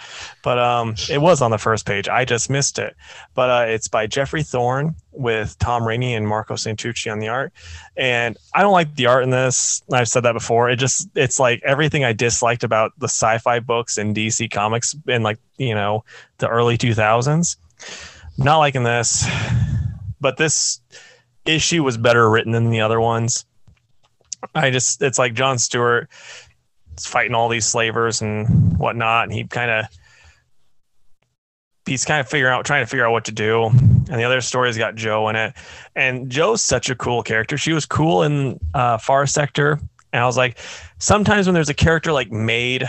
but um, it was on the first page. I just missed it. But uh, it's by Geoffrey Thorne with Tom Raney and Marco Santucci on the art. And I don't like the art in this. I've said that before. It just it's like everything I disliked about the sci-fi books in DC Comics in like you know the early two thousands. Not liking this, but this issue was better written than the other ones. I just it's like John Stewart is fighting all these slavers and whatnot, and he kind of he's kind of figuring out trying to figure out what to do. And the other story's got Jo in it, and Jo's such a cool character. She was cool in uh, Far Sector, and I was like, sometimes when there's a character like made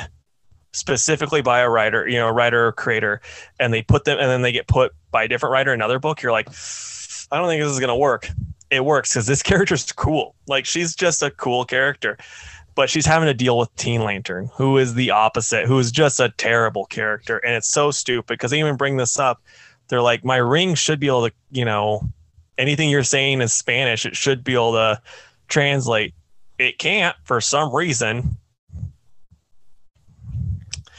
specifically by a writer, you know, a writer or creator, and they put them and then they get put by a different writer in another book, you're like, I don't think this is gonna work. It works because this character's cool. Like she's just a cool character. But she's having to deal with Teen Lantern, who is the opposite, who is just a terrible character. And it's so stupid because they even bring this up. They're like, my ring should be able to, you know, anything you're saying in Spanish, it should be able to translate. It can't for some reason.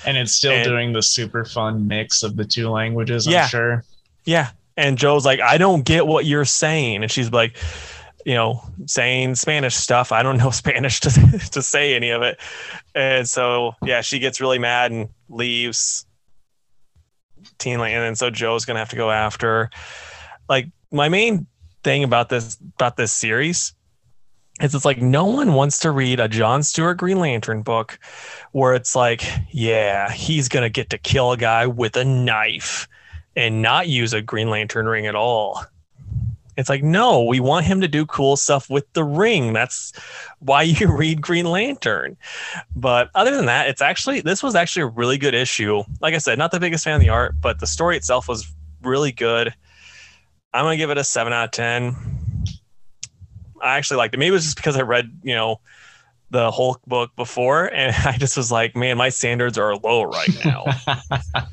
And it's still And- doing the super fun mix of the two languages, Yeah. I'm sure. Yeah. And Jo's like, I don't get what you're saying. And she's like, you know, saying Spanish stuff. I don't know Spanish to, to say any of it. And so, yeah, she gets really mad and leaves Teen. And then so Jo's going to have to go after. Like, my main thing about this, about this series is it's like no one wants to read a John Stewart Green Lantern book where it's like, yeah, he's going to get to kill a guy with a knife and not use a Green Lantern ring at all. It's like, no, we want him to do cool stuff with the ring. That's why you read Green Lantern. But other than that, it's actually, this was actually a really good issue. Like I said, not the biggest fan of the art, but the story itself was really good. I'm going to give it a 7 out of 10. I actually liked it. Maybe it was just because I read, you know, the Hulk book before, and I just was like, man, my standards are low right now.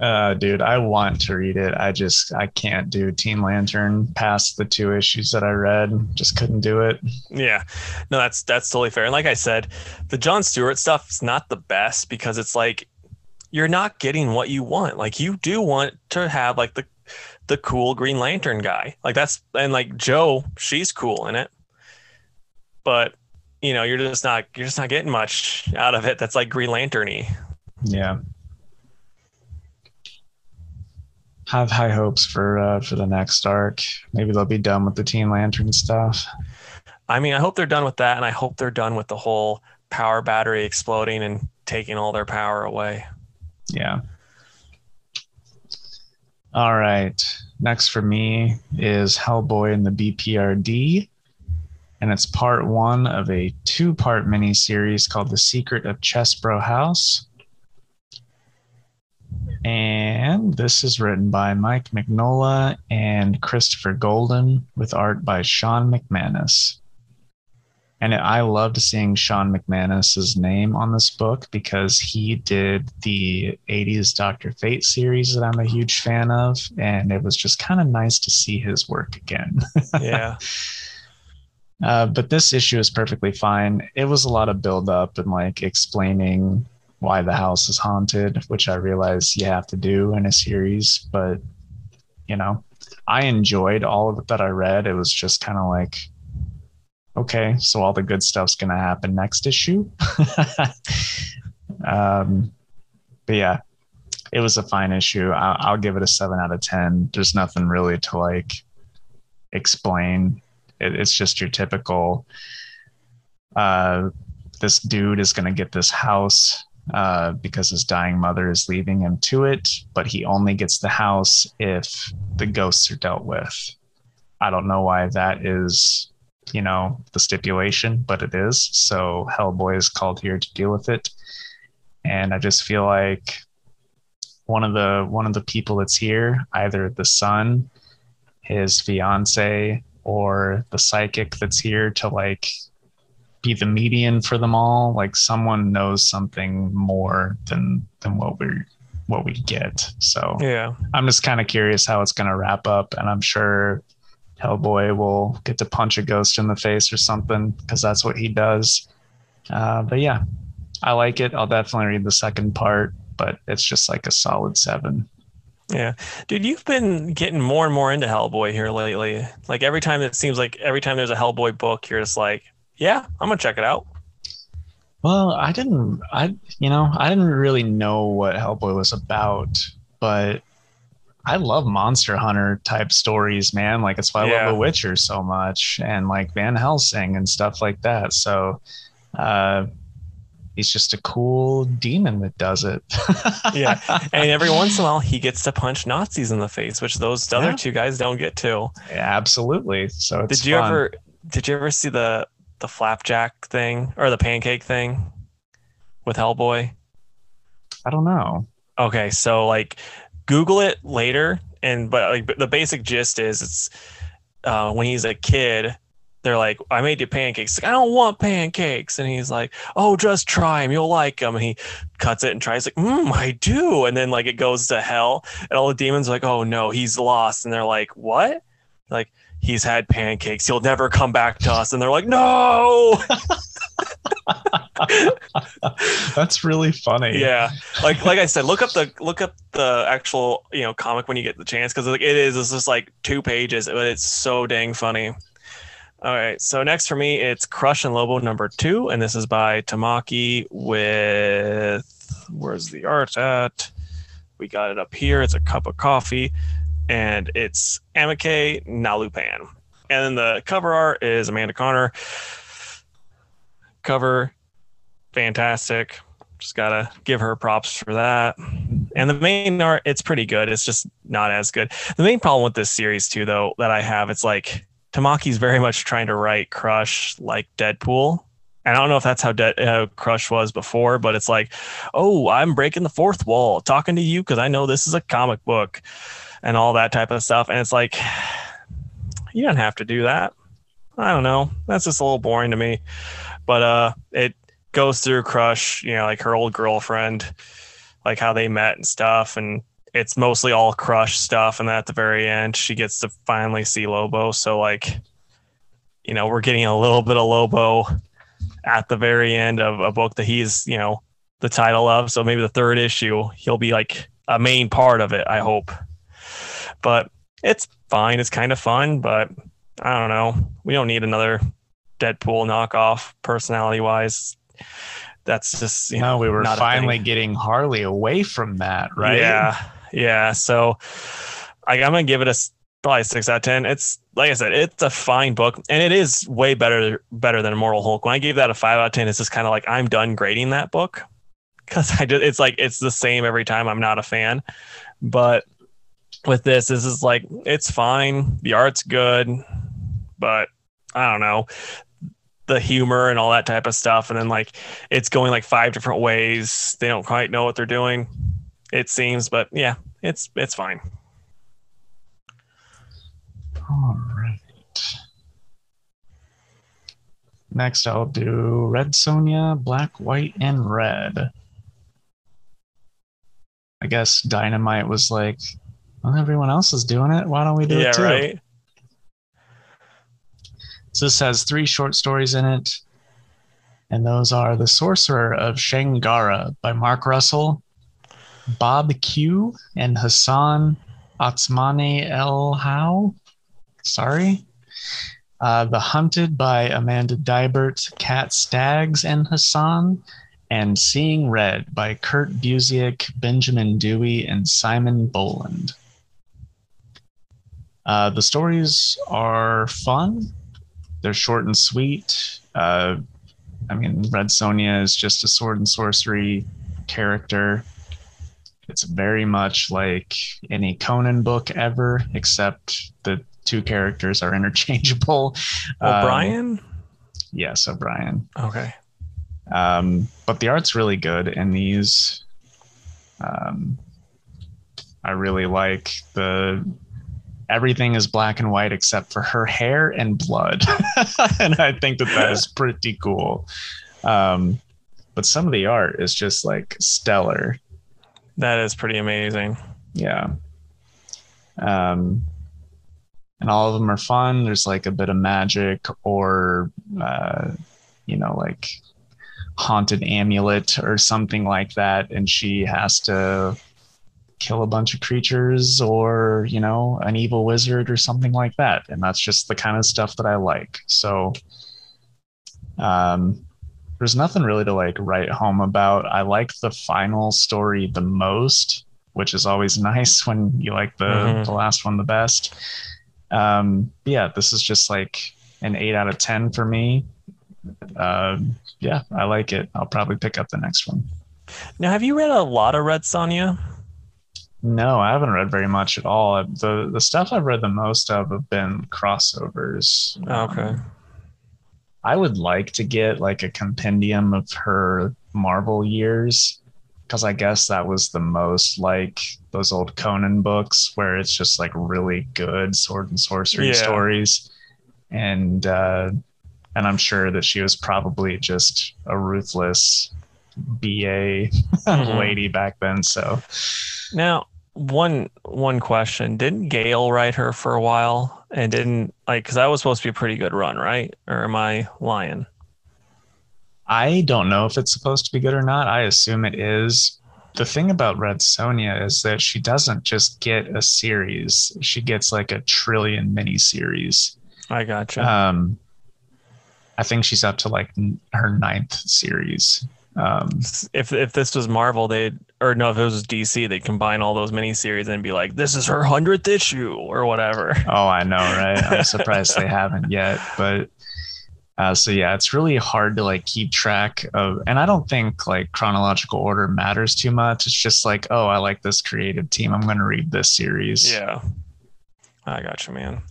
uh, dude, I want to read it. I just I can't do Teen Lantern past the two issues that I read. Just couldn't do it. Yeah, no, that's that's totally fair. And like I said, the John Stewart stuff is not the best because it's like you're not getting what you want. Like you do want to have like the the cool Green Lantern guy. Like that's and like Jo, she's cool in it, but you know you're just not you're just not getting much out of it. That's like Green Lantern-y. Yeah. Have high hopes for uh, for the next arc. Maybe they'll be done with the Teen Lantern stuff. I mean, I hope they're done with that, and I hope they're done with the whole power battery exploding and taking all their power away. Yeah. All right. Next for me is Hellboy and the BPRD. And it's part one of a two part mini series called The Secret of Chesbro House. And this is written by Mike Mignola and Christopher Golden with art by Shawn McManus. And I loved seeing Shawn McManus's name on this book because he did the 80s Dr. Fate series that I'm a huge fan of. And it was just kind of nice to see his work again. Yeah. Uh, but this issue is perfectly fine. It was a lot of build up and like explaining why the house is haunted, which I realize you have to do in a series. But, you know, I enjoyed all of it that I read. It was just kind of like, okay, so all the good stuff's going to happen next issue. um, but yeah, it was a fine issue. I'll, I'll give it a seven out of 10. There's nothing really to like explain. It, it's just your typical, uh, this dude is going to get this house uh, because his dying mother is leaving him to it, but he only gets the house if the ghosts are dealt with. I don't know why that is you know, the stipulation, but it is. So Hellboy is called here to deal with it. And I just feel like one of the one of the people that's here, either the son, his fiance, or the psychic that's here to like be the median for them all. Like someone knows something more than than what we're what we get. So Yeah. I'm just kind of curious how it's going to wrap up, and I'm sure Hellboy will get to punch a ghost in the face or something because that's what he does. Uh, but yeah, I like it. I'll definitely read the second part, but it's just like a solid seven. Yeah. Dude, you've been getting more and more into Hellboy here lately. Like every time it seems like every time there's a Hellboy book, you're just like, yeah, I'm gonna check it out. Well, I didn't, I, you know, I didn't really know what Hellboy was about, but I love Monster Hunter type stories, man. Like it's why I love The Witcher so much and like Van Helsing and stuff like that. So, uh, he's just a cool demon that does it. Yeah. And every once in a while he gets to punch Nazis in the face, which those other Yeah. two guys don't get to. Yeah, Absolutely. So it's Did you fun. ever did you ever see the the flapjack thing or the pancake thing with Hellboy? I don't know. Okay, so like Google it later, and but like the basic gist is it's uh, when he's a kid, they're like, "I made you pancakes." Like, I don't want pancakes, and he's like, "Oh, just try them, you'll like them." And he cuts it and tries, like, "Hmm, I do." And then like it goes to hell, and all the demons are like, "Oh no, he's lost," and they're like, "What?" Like he's had pancakes, he'll never come back to us, and they're like, "No." That's really funny. yeah. Like like i said look up the look up the actual you know comic when you get the chance because like it is it's just like two pages but it's so dang funny. All right. So next for me it's crush and lobo number two and this is by tamaki with where's the art at? We got it up here. It's a cup of coffee and it's Amancay Nahuelpan and then the cover art is amanda conner cover fantastic just gotta give her props for that. And the main art, it's pretty good. It's just not as good. The main problem with this series, too, though, that I have, it's like Tamaki's very much trying to write Crush like Deadpool. And I don't know if that's how De- uh, Crush was before, but it's like, oh, I'm breaking the fourth wall, talking to you because I know this is a comic book, and all that type of stuff. And it's like, you don't have to do that. I don't know. That's just a little boring to me. But uh, it goes through Crush, you know, like her old girlfriend, like how they met and stuff. And it's mostly all Crush stuff. And then at the very end, she gets to finally see Lobo. So, like, you know, we're getting a little bit of Lobo at the very end of a book that he's, you know, the title of. So maybe the third issue, he'll be like a main part of it, I hope. But it's fine. It's kind of fun, but I don't know. We don't need another Deadpool knockoff personality wise. That's just you know, No, we were finally getting Harley away from that, right? Yeah, yeah. So I, I'm gonna give it a probably six out of ten. It's like I said, it's a fine book, and it is way better better than Immortal Hulk. When I gave that a five out of ten, it's just kind of like I'm done grading that book because I just it's like it's the same every time. I'm not a fan, but with this, this is like it's fine. The art's good, but I don't know the humor and all that type of stuff, and then like it's going like five different ways. They don't quite know what they're doing it seems but yeah it's it's fine All right. Next, I'll do Red Sonja, Black, White, and Red. I guess Dynamite was like, well, everyone else is doing it. Why don't we do yeah it too? right So this has three short stories in it. And those are The Sorcerer of Shangara by Mark Russell, Bob Q, and Hassan Atsmane El How. Sorry. Uh, the Hunted by Amanda Deibert, Cat Staggs, and Hassan. And Seeing Red by Kurt Busiek, Benjamin Dewey, and Simon Bowland. Uh, the stories are fun they're short and sweet. Uh, I mean, Red Sonja is just a sword and sorcery character. It's very much like any Conan book ever, except the two characters are interchangeable. Um, O'Brien. yes, O'Brien. okay. Um, but the art's really good in these. Um, I really like the everything is black and white except for her hair and blood, and I think that that is pretty cool. Um, but some of the art is just like stellar. That is pretty amazing. Yeah. Um, and all of them are fun. There's like a bit of magic or, uh, you know, like haunted amulet or something like that. And she has to kill a bunch of creatures or, you know, an evil wizard or something like that. And that's just the kind of stuff that I like. So, um, there's nothing really to like write home about. I like the final story the most, which is always nice when you like the Mhm. the last one the best. Um, yeah, this is just like an eight out of ten for me. Um, yeah, I like it. I'll probably pick up the next one. Now, have you read a lot of Red Sonja? No, I haven't read very much at all. The the stuff I've read the most of have been crossovers. Okay. Um, I would like to get like a compendium of her Marvel years because I guess that was the most like those old Conan books where it's just like really good sword and sorcery Yeah. stories. And uh and I'm sure that she was probably just a ruthless BA Mhm. lady back then. So Now, one one question: Didn't Gail write her for a while, and didn't like because that was supposed to be a pretty good run, right? Or am I lying? I don't know if it's supposed to be good or not. I assume it is. The thing about Red Sonja is that she doesn't just get a series; she gets like a trillion mini series. I gotcha. Um, I think she's up to like n- her ninth series. Um, if if this was Marvel, they'd or no, if it was DC, they'd combine all those miniseries and be like, "This is her hundredth issue" or whatever. oh, I know, right? I'm surprised they haven't yet, but. Uh, so yeah, it's really hard to like keep track of, and I don't think like chronological order matters too much. It's just like, oh, I like this creative team. I'm going to read this series. Yeah, I gotcha, man.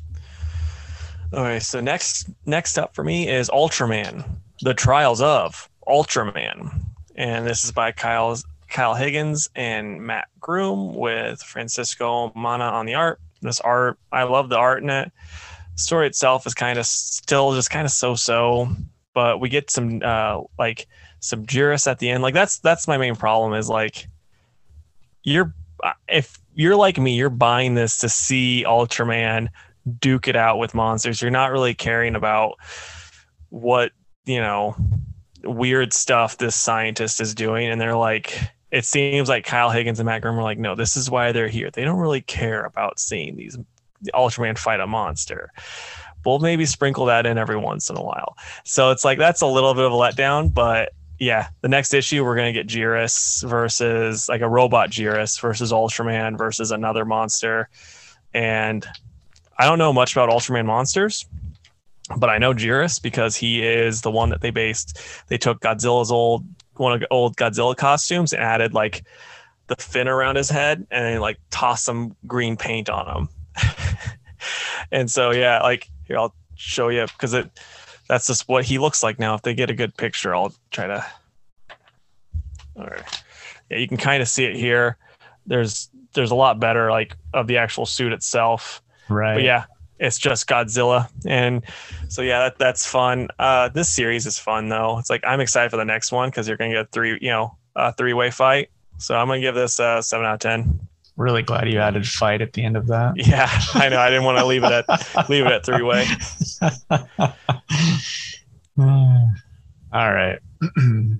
Okay, so next next up for me is Ultraman: The Trials of Ultraman, and this is by Kyle Kyle Higgins and Matt Groom with Francesco Manna on the art. This art, I love the art in it. The story itself is kind of still just kind of so-so, but we get some uh like some Jirass at the end. Like that's that's my main problem is like you're if you're like me, you're buying this to see Ultraman duke it out with monsters. You're not really caring about what, you know, weird stuff this scientist is doing. And they're like, it seems like Kyle Higgins and Matt Groom are like, no, this is why they're here. They don't really care about seeing these the Ultraman fight a monster. We'll maybe sprinkle that in every once in a while. So it's like that's a little bit of a letdown, but yeah, the next issue we're gonna get Jirass versus like a robot Jirass versus Ultraman versus another monster. And I don't know much about Ultraman monsters, but I know Jirass because he is the one that they based. They took Godzilla's old one of old Godzilla costumes and added like the fin around his head and then, like tossed some green paint on him. and so yeah, like here I'll show you because it that's just what he looks like now. If they get a good picture, I'll try to. All right, yeah, you can kind of see it here. There's there's a lot better like of the actual suit itself. Right. But yeah, it's just Godzilla, and so yeah, that, that's fun. Uh, this series is fun though. It's like I'm excited for the next one because you're gonna get three, you know, a three way fight. So I'm gonna give this a seven out of ten. Really glad you added fight at the end of that. Yeah, I know. I didn't want to leave it at leave it at three way. All right.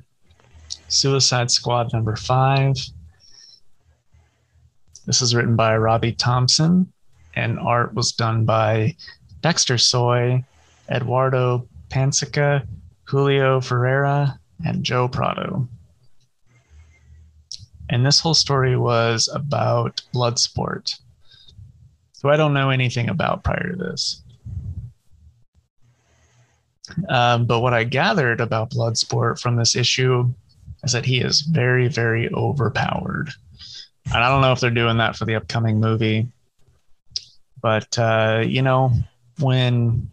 Suicide Squad number five. This is written by Robbie Thompson, and art was done by Dexter Soy, Eduardo Pansica, Julio Ferreira, and Joe Prado. And this whole story was about Bloodsport, who I don't know anything about prior to this. Um, but what I gathered about Bloodsport from this issue is that he is very, very overpowered. And I don't know if they're doing that for the upcoming movie. But uh, you know, when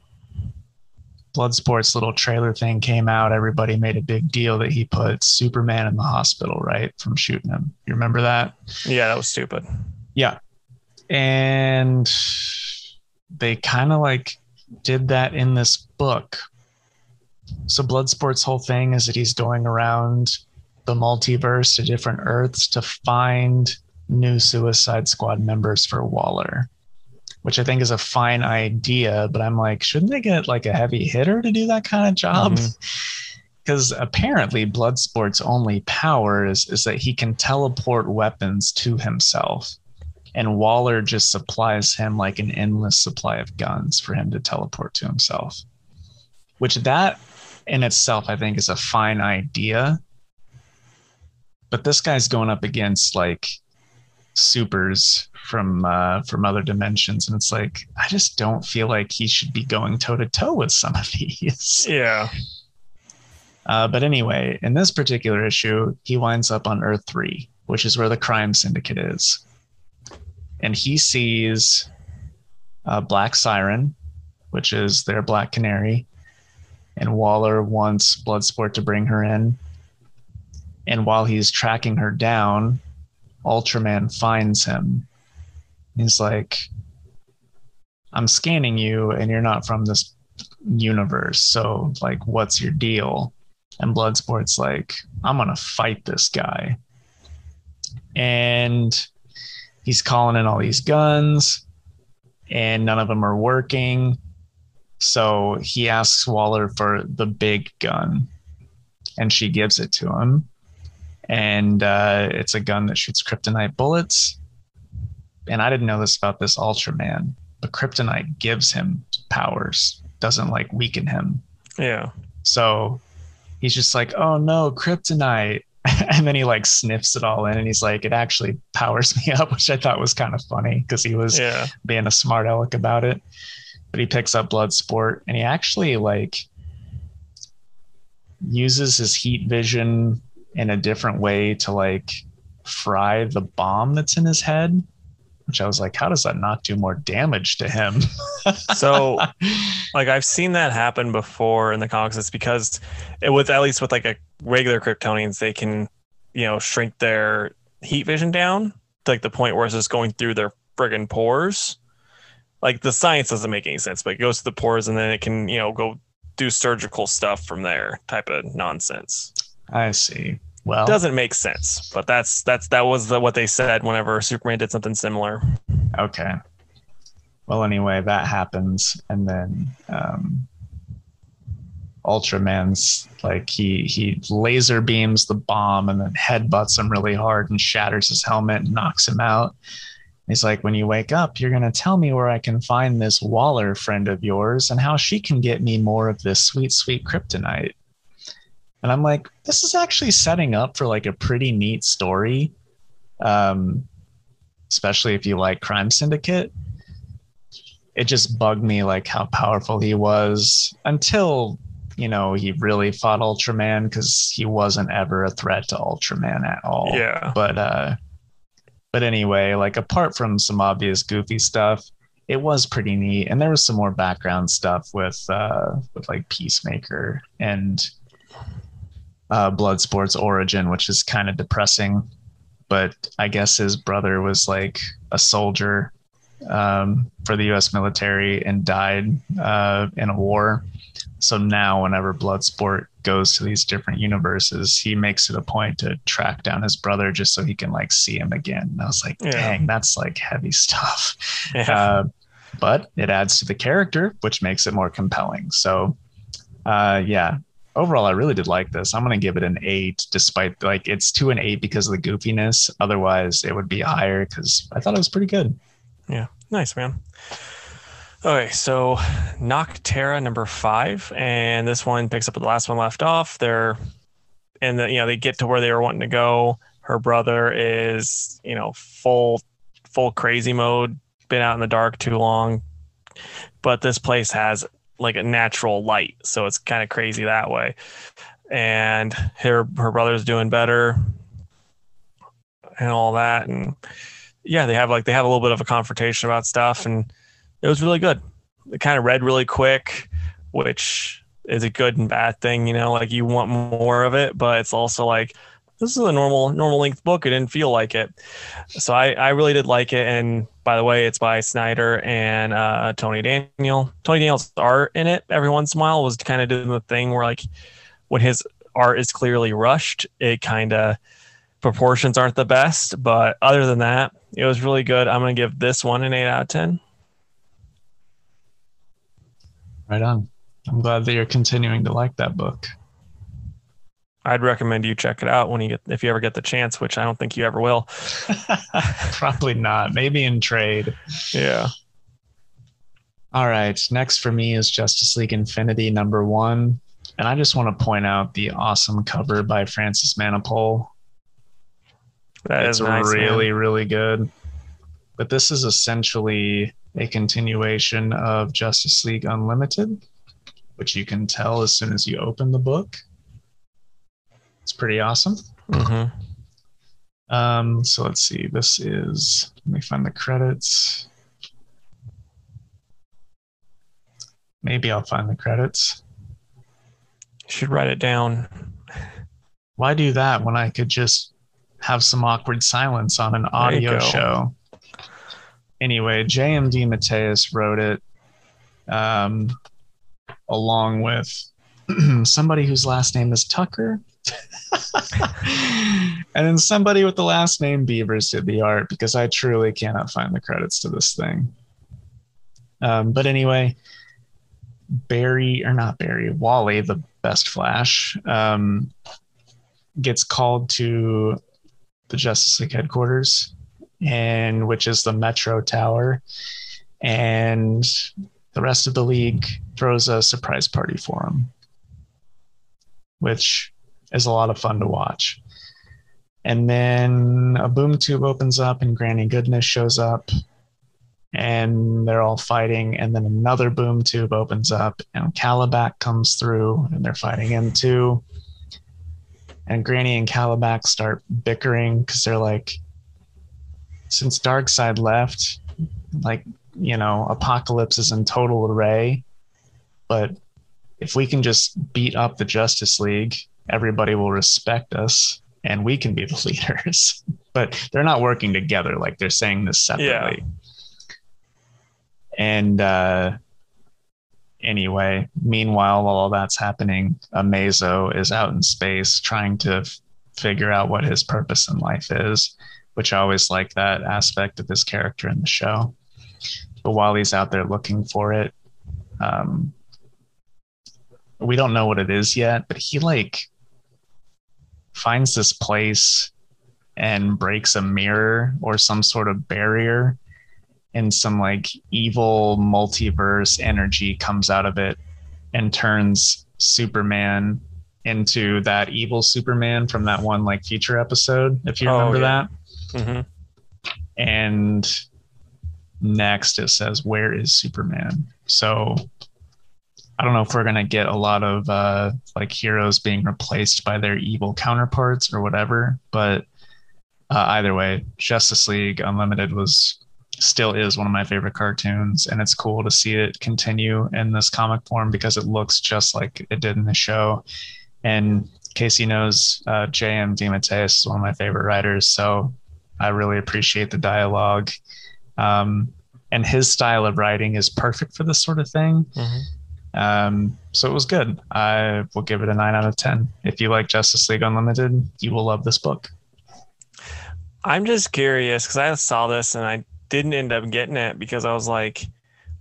Bloodsport's little trailer thing came out, everybody made a big deal that he put Superman in the hospital, right? From shooting him. You remember that? Yeah, that was stupid. Yeah. And they kind of like did that in this book. So Bloodsport's whole thing is that he's going around the multiverse to different Earths to find new Suicide Squad members for Waller, which I think is a fine idea. But I'm like, shouldn't they get like a heavy hitter to do that kind of job? Because mm-hmm. apparently, Bloodsport's only power is, is that he can teleport weapons to himself. And Waller just supplies him like an endless supply of guns for him to teleport to himself. Which that in itself, I think, is a fine idea. But this guy's going up against like supers from uh, from other dimensions, and it's like I just don't feel like he should be going toe to toe with some of these. Yeah. Uh, but anyway, in this particular issue, he winds up on Earth three, which is where the crime syndicate is, and he sees uh, Black Siren, which is their Black Canary, and Waller wants Bloodsport to bring her in. And while he's tracking her down, Ultraman finds him. He's like, I'm scanning you and you're not from this universe. So, like, what's your deal? And Bloodsport's like, I'm going to fight this guy. And he's calling in all these guns, and none of them are working. So he asks Waller for the big gun, and she gives it to him and uh, it's a gun that shoots kryptonite bullets. And I didn't know this about this Ultraman, but kryptonite gives him powers, doesn't like weaken him. Yeah. So he's just like, oh no, kryptonite. and then he like sniffs it all in and he's like, it actually powers me up, which I thought was kind of funny because he was yeah. being a smart aleck about it. But he picks up Bloodsport and he actually like uses his heat vision in a different way to like fry the bomb that's in his head which I was like, how does that not do more damage to him? so, like, I've seen that happen before in the comics. It's because it, with at least with like a regular Kryptonians, they can, you know, shrink their heat vision down to like the point where it's just going through their friggin' pores. Like the science doesn't make any sense, but it goes to the pores and then it can, you know, go do surgical stuff from there type of nonsense. I see. Well, doesn't make sense, but that's that's that was the, what they said whenever Superman did something similar. Okay. Well, anyway, that happens, and then um, Ultraman's like he he laser beams the bomb and then headbutts him really hard and shatters his helmet and knocks him out. He's like, when you wake up, you're gonna tell me where I can find this Waller friend of yours and how she can get me more of this sweet, sweet kryptonite. And I'm like, this is actually setting up for like a pretty neat story. Um, especially if you like Crime Syndicate. It just bugged me like how powerful he was until, you know, he really fought Ultraman because he wasn't ever a threat to Ultraman at all. Yeah. But uh but anyway, like apart from some obvious goofy stuff, it was pretty neat. And there was some more background stuff with uh with like Peacemaker and uh, Bloodsport's origin, which is kind of depressing. But I guess his brother was like a soldier um, for the U.S. military and died uh, in a war. So now, whenever Bloodsport goes to these different universes, he makes it a point to track down his brother just so he can like see him again. And I was like, yeah. dang, that's like heavy stuff. Yeah. Uh, but it adds to the character, which makes it more compelling. So, uh, yeah, overall, I really did like this. I'm going to give it an eight, despite like it's to an eight because of the goofiness. Otherwise, it would be higher because I thought it was pretty good. Yeah, nice man. Okay, so Nocterra number five, and this one picks up where the last one left off. They're and the, you know they get to where they were wanting to go. Her brother is you know full full crazy mode, been out in the dark too long, but this place has like a natural light. So it's kind of crazy that way. And her her brother's doing better and all that. And yeah, they have like they have a little bit of a confrontation about stuff. And it was really good. It kind of read really quick, which is a good and bad thing. You know, like you want more of it, but it's also like this is a normal normal length book. It didn't feel like it, so I I really did like it. And by the way, it's by Snyder and uh, Tony Daniel. Tony Daniel's art in it every once in a while was kind of doing the thing where like when his art is clearly rushed, it kind of proportions aren't the best. But other than that, it was really good. I'm gonna give this one an eight out of ten. Right on. I'm glad that you're continuing to like that book. I'd recommend you check it out when you get if you ever get the chance, which I don't think you ever will. Probably not. Maybe in trade. Yeah. All right. Next for me is Justice League Infinity number one. And I just want to point out the awesome cover by Francis Manapul. That it's is nice, really, man. really good. But this is essentially a continuation of Justice League Unlimited, which you can tell as soon as you open the book. Pretty awesome. Mhm. Um, so let's see. This is let me find the credits. Maybe I'll find the credits. You should write it down. Why do that when I could just have some awkward silence on an audio show? Anyway, JM DeMatteis wrote it um, along with somebody whose last name is Tucker. and then somebody with the last name Beavers did the art because I truly cannot find the credits to this thing. Um, but anyway, Barry, or not Barry, Wally, the best Flash, um, gets called to the Justice League headquarters, and which is the Metro Tower, and the rest of the league throws a surprise party for him, which is a lot of fun to watch. And then a boom tube opens up, and Granny Goodness shows up, and they're all fighting. And then another boom tube opens up, and Kalibak comes through, and they're fighting him too. And Granny and Kalibak start bickering because they're like, since Darkseid left, like, you know, Apokolips is in total array. But if we can just beat up the Justice League, everybody will respect us and we can be the leaders. but they're not working together. Like they're saying this separately. Yeah. And uh, anyway, meanwhile, while all that's happening, Amazo is out in space trying to f- figure out what his purpose in life is, which I always like that aspect of his character in the show. But while he's out there looking for it, um, we don't know what it is yet, but he like finds this place and breaks a mirror or some sort of barrier and some like evil multiverse energy comes out of it and turns Superman into that evil Superman from that one like feature episode, if you Oh, remember yeah. that. hmm And next it says, Where is Superman? So I don't know if we're gonna get a lot of uh like heroes being replaced by their evil counterparts or whatever, but uh, either way, Justice League Unlimited was still is one of my favorite cartoons, and it's cool to see it continue in this comic form because it looks just like it did in the show. And Casey knows uh, J.M. DeMatteis is one of my favorite writers, so I really appreciate the dialogue. Um, and his style of writing is perfect for this sort of thing. hmm Um, so it was good. I will give it a nine out of 10. If you like Justice League Unlimited, you will love this book. I'm just curious because I saw this and I didn't end up getting it because I was like,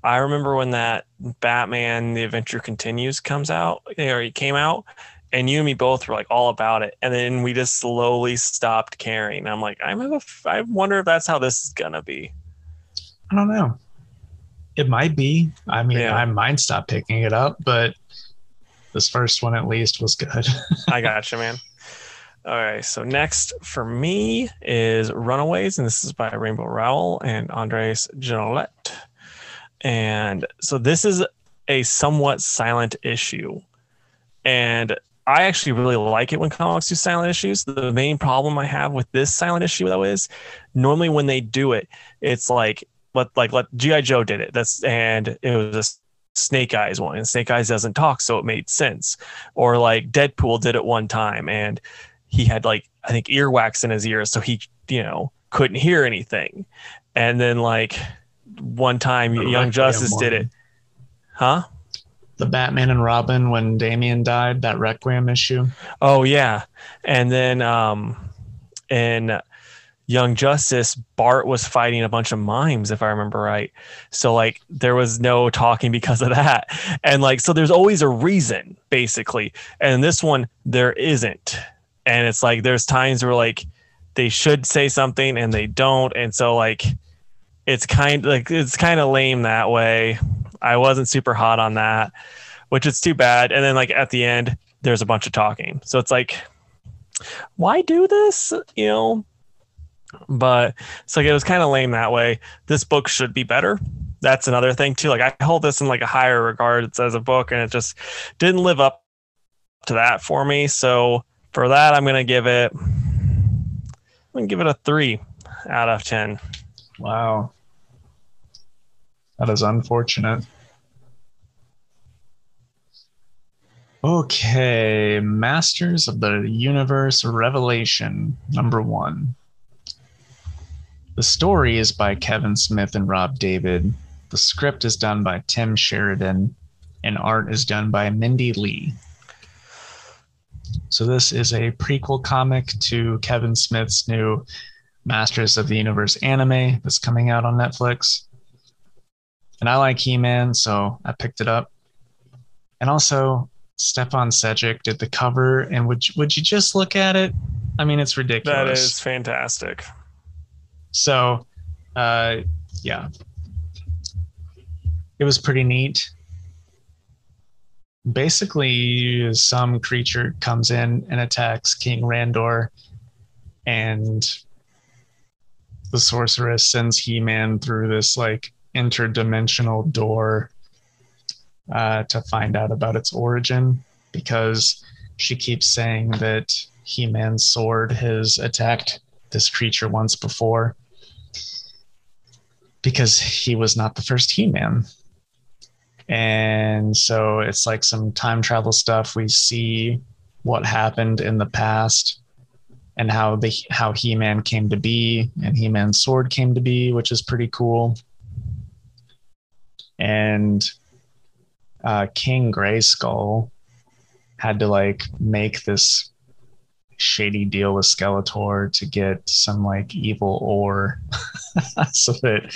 I remember when that Batman: The Adventure Continues comes out or it came out, and you and me both were like all about it, and then we just slowly stopped caring. I'm like, I'm a, I wonder if that's how this is gonna be. I don't know. It might be. I mean, Yeah. I might stop picking it up, but this first one at least was good. I gotcha, man. All right, so next for me is Runaways, and this is by Rainbow Rowell and Andres Genolet. And so this is a somewhat silent issue. And I actually really like it when comics do silent issues. The main problem I have with this silent issue, though, is normally when they do it, it's like let like let GI Joe did it. That's and it was a Snake Eyes one, and Snake Eyes doesn't talk, so it made sense. Or like Deadpool did it one time, and he had like I think earwax in his ears, so he you know couldn't hear anything. And then like one time, The Young Justice did it, huh? The Batman and Robin when Damian died, that Requiem issue. Oh yeah, and then um, in Young Justice, Bart was fighting a bunch of mimes, if I remember right. So like there was no talking because of that, and like so there's always a reason basically, and this one there isn't, and it's like there's times where like they should say something and they don't, and so like it's kind like it's kind of lame that way. I wasn't super hot on that, which is too bad. And then like at the end, there's a bunch of talking. So it's like, why do this? You know? But it's like it was kind of lame that way. This book should be better. That's another thing too. Like I hold this in like a higher regard as a book, and it just didn't live up to that for me. So for that, I'm gonna give it. I'm gonna give it a three out of ten. Wow. That is unfortunate. Okay, Masters of the Universe Revelation, number one. The story is by Kevin Smith and Rob David. The script is done by Tim Sheridan, and art is done by Mindy Lee. So, this is a prequel comic to Kevin Smith's new Masters of the Universe anime that's coming out on Netflix. And I like He Man, so I picked it up. And also, Stefan Sejic did the cover, and would you, would you just look at it? I mean, it's ridiculous. That is fantastic. So, uh, yeah, it was pretty neat. Basically, some creature comes in and attacks King Randor, and the sorceress sends He-Man through this like interdimensional door uh, to find out about its origin because she keeps saying that He-Man's sword has attacked this creature once before because he was not the first He-Man. And so it's like some time travel stuff. We see what happened in the past and how the how He-Man came to be and He-Man's sword came to be, which is pretty cool. And uh, King Grayskull had to like make this shady deal with Skeletor to get some like evil ore so that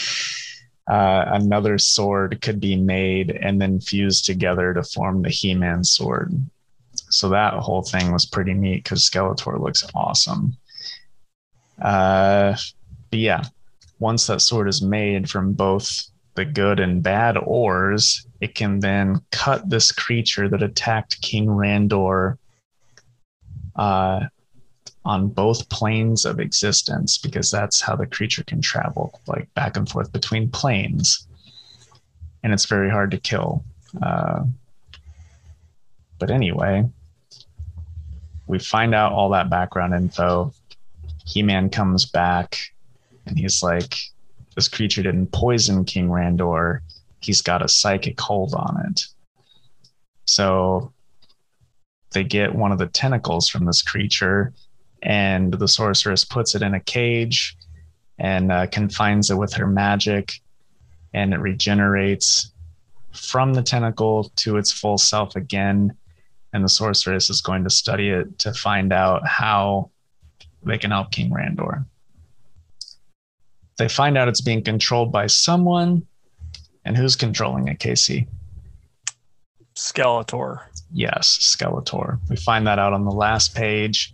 uh, another sword could be made and then fused together to form the He-Man sword. So that whole thing was pretty neat because Skeletor looks awesome. Uh, but yeah, once that sword is made from both the good and bad ores, it can then cut this creature that attacked King Randor uh, on both planes of existence because that's how the creature can travel, like back and forth between planes. And it's very hard to kill. Uh, but anyway, we find out all that background info. He Man comes back and he's like, This creature didn't poison King Randor. He's got a psychic hold on it. So they get one of the tentacles from this creature, and the sorceress puts it in a cage and uh, confines it with her magic, and it regenerates from the tentacle to its full self again. And the sorceress is going to study it to find out how they can help King Randor. They find out it's being controlled by someone. And who's controlling it, Casey? Skeletor. Yes, Skeletor. We find that out on the last page.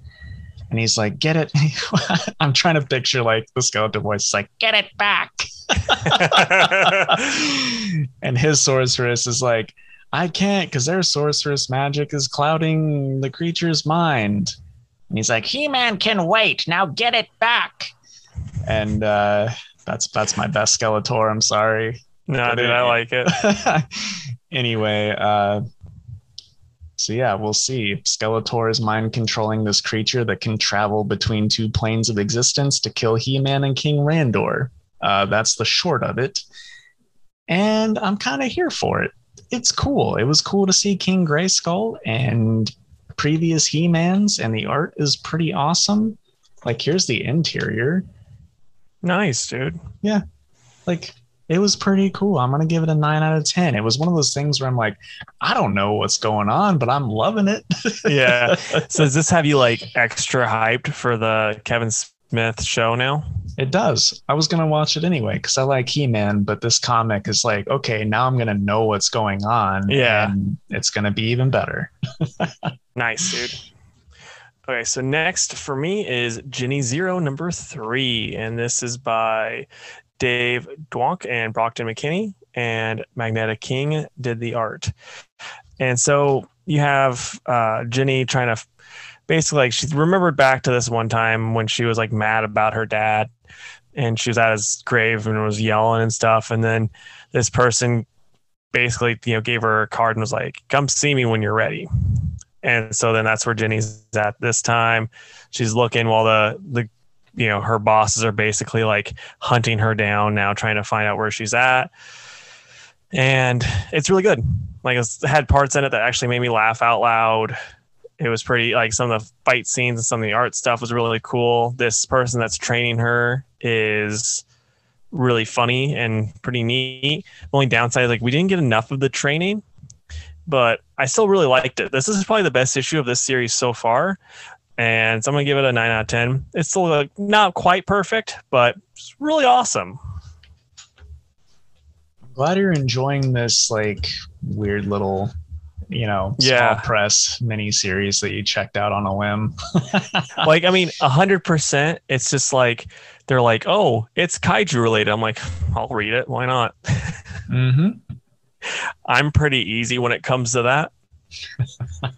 And he's like, get it. I'm trying to picture like the skeleton voice, It's like, get it back. and his sorceress is like, I can't because their sorceress magic is clouding the creature's mind. And he's like, He Man can wait. Now get it back. And uh, that's that's my best Skeletor. I'm sorry. no, dude, I like it. anyway, uh, so yeah, we'll see. Skeletor is mind controlling this creature that can travel between two planes of existence to kill He Man and King Randor. Uh, that's the short of it. And I'm kind of here for it. It's cool. It was cool to see King Grayskull and previous He Mans, and the art is pretty awesome. Like, here's the interior. Nice, dude. Yeah. Like, it was pretty cool. I'm gonna give it a nine out of ten. It was one of those things where I'm like, I don't know what's going on, but I'm loving it. yeah. So does this have you like extra hyped for the Kevin Smith show now? It does. I was gonna watch it anyway because I like He Man, but this comic is like, okay, now I'm gonna know what's going on. Yeah. and it's gonna be even better. Nice, dude. Okay, so next for me is Jenny Zero number three, and this is by Dave Dwonk and Brockton McKinney, and Magenta King did the art. And so you have uh, Jenny trying to basically like she remembered back to this one time when she was like mad about her dad, and she was at his grave and was yelling and stuff, and then this person basically you know gave her a card and was like, "Come see me when you're ready." And so then that's where Jenny's at this time. She's looking while the the you know her bosses are basically like hunting her down now, trying to find out where she's at. And it's really good. Like it's had parts in it that actually made me laugh out loud. It was pretty like some of the fight scenes and some of the art stuff was really cool. This person that's training her is really funny and pretty neat. The only downside is like we didn't get enough of the training but I still really liked it. This is probably the best issue of this series so far. And so I'm gonna give it a nine out of ten. It's still like not quite perfect, but it's really awesome. Glad you're enjoying this like weird little, you know, small Yeah. press mini series that you checked out on a whim. Like, I mean, hundred percent. It's just like they're like, oh, it's kaiju related. I'm like, I'll read it. Why not? mm-hmm. I'm pretty easy when it comes to that.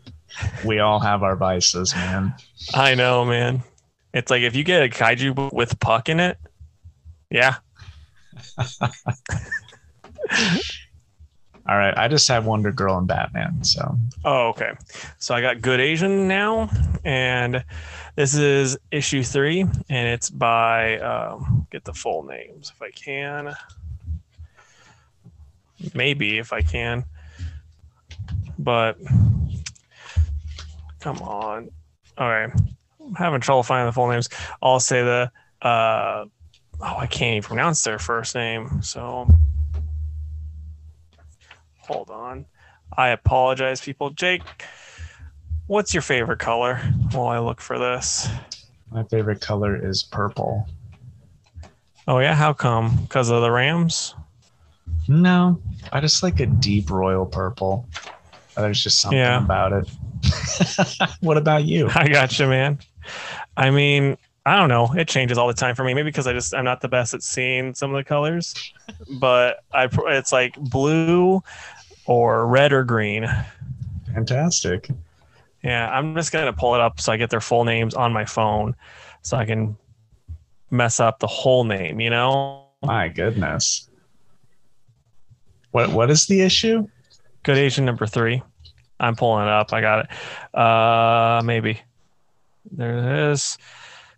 We all have our vices, man. I know, man. It's like if you get a kaiju with puck in it, yeah, All right, I just have Wonder Girl and Batman. So Oh, okay. So I got Good Asian now, and this is issue three, and it's by um, get the full names if I can. Maybe if I can, but come on. All right, I'm having trouble finding the full names. I'll say the uh, oh, I can't even pronounce their first name. So hold on. I apologize, people. Jake, what's your favorite color while I look for this? my favorite color is purple. Oh, yeah. How come? Because of the Rams? No, I just like a deep royal purple. There's just something Yeah. about it. what about you? I got you, man. I mean, I don't know. It changes all the time for me. Maybe because I just I'm not the best at seeing some of the colors, but I it's like blue or red or green. Fantastic. Yeah, I'm just gonna pull it up so I get their full names on my phone, so I can mess up the whole name. You know, My goodness. What what is the issue? Good Asian number three. I'm pulling it up. I got it. Uh, maybe there it is,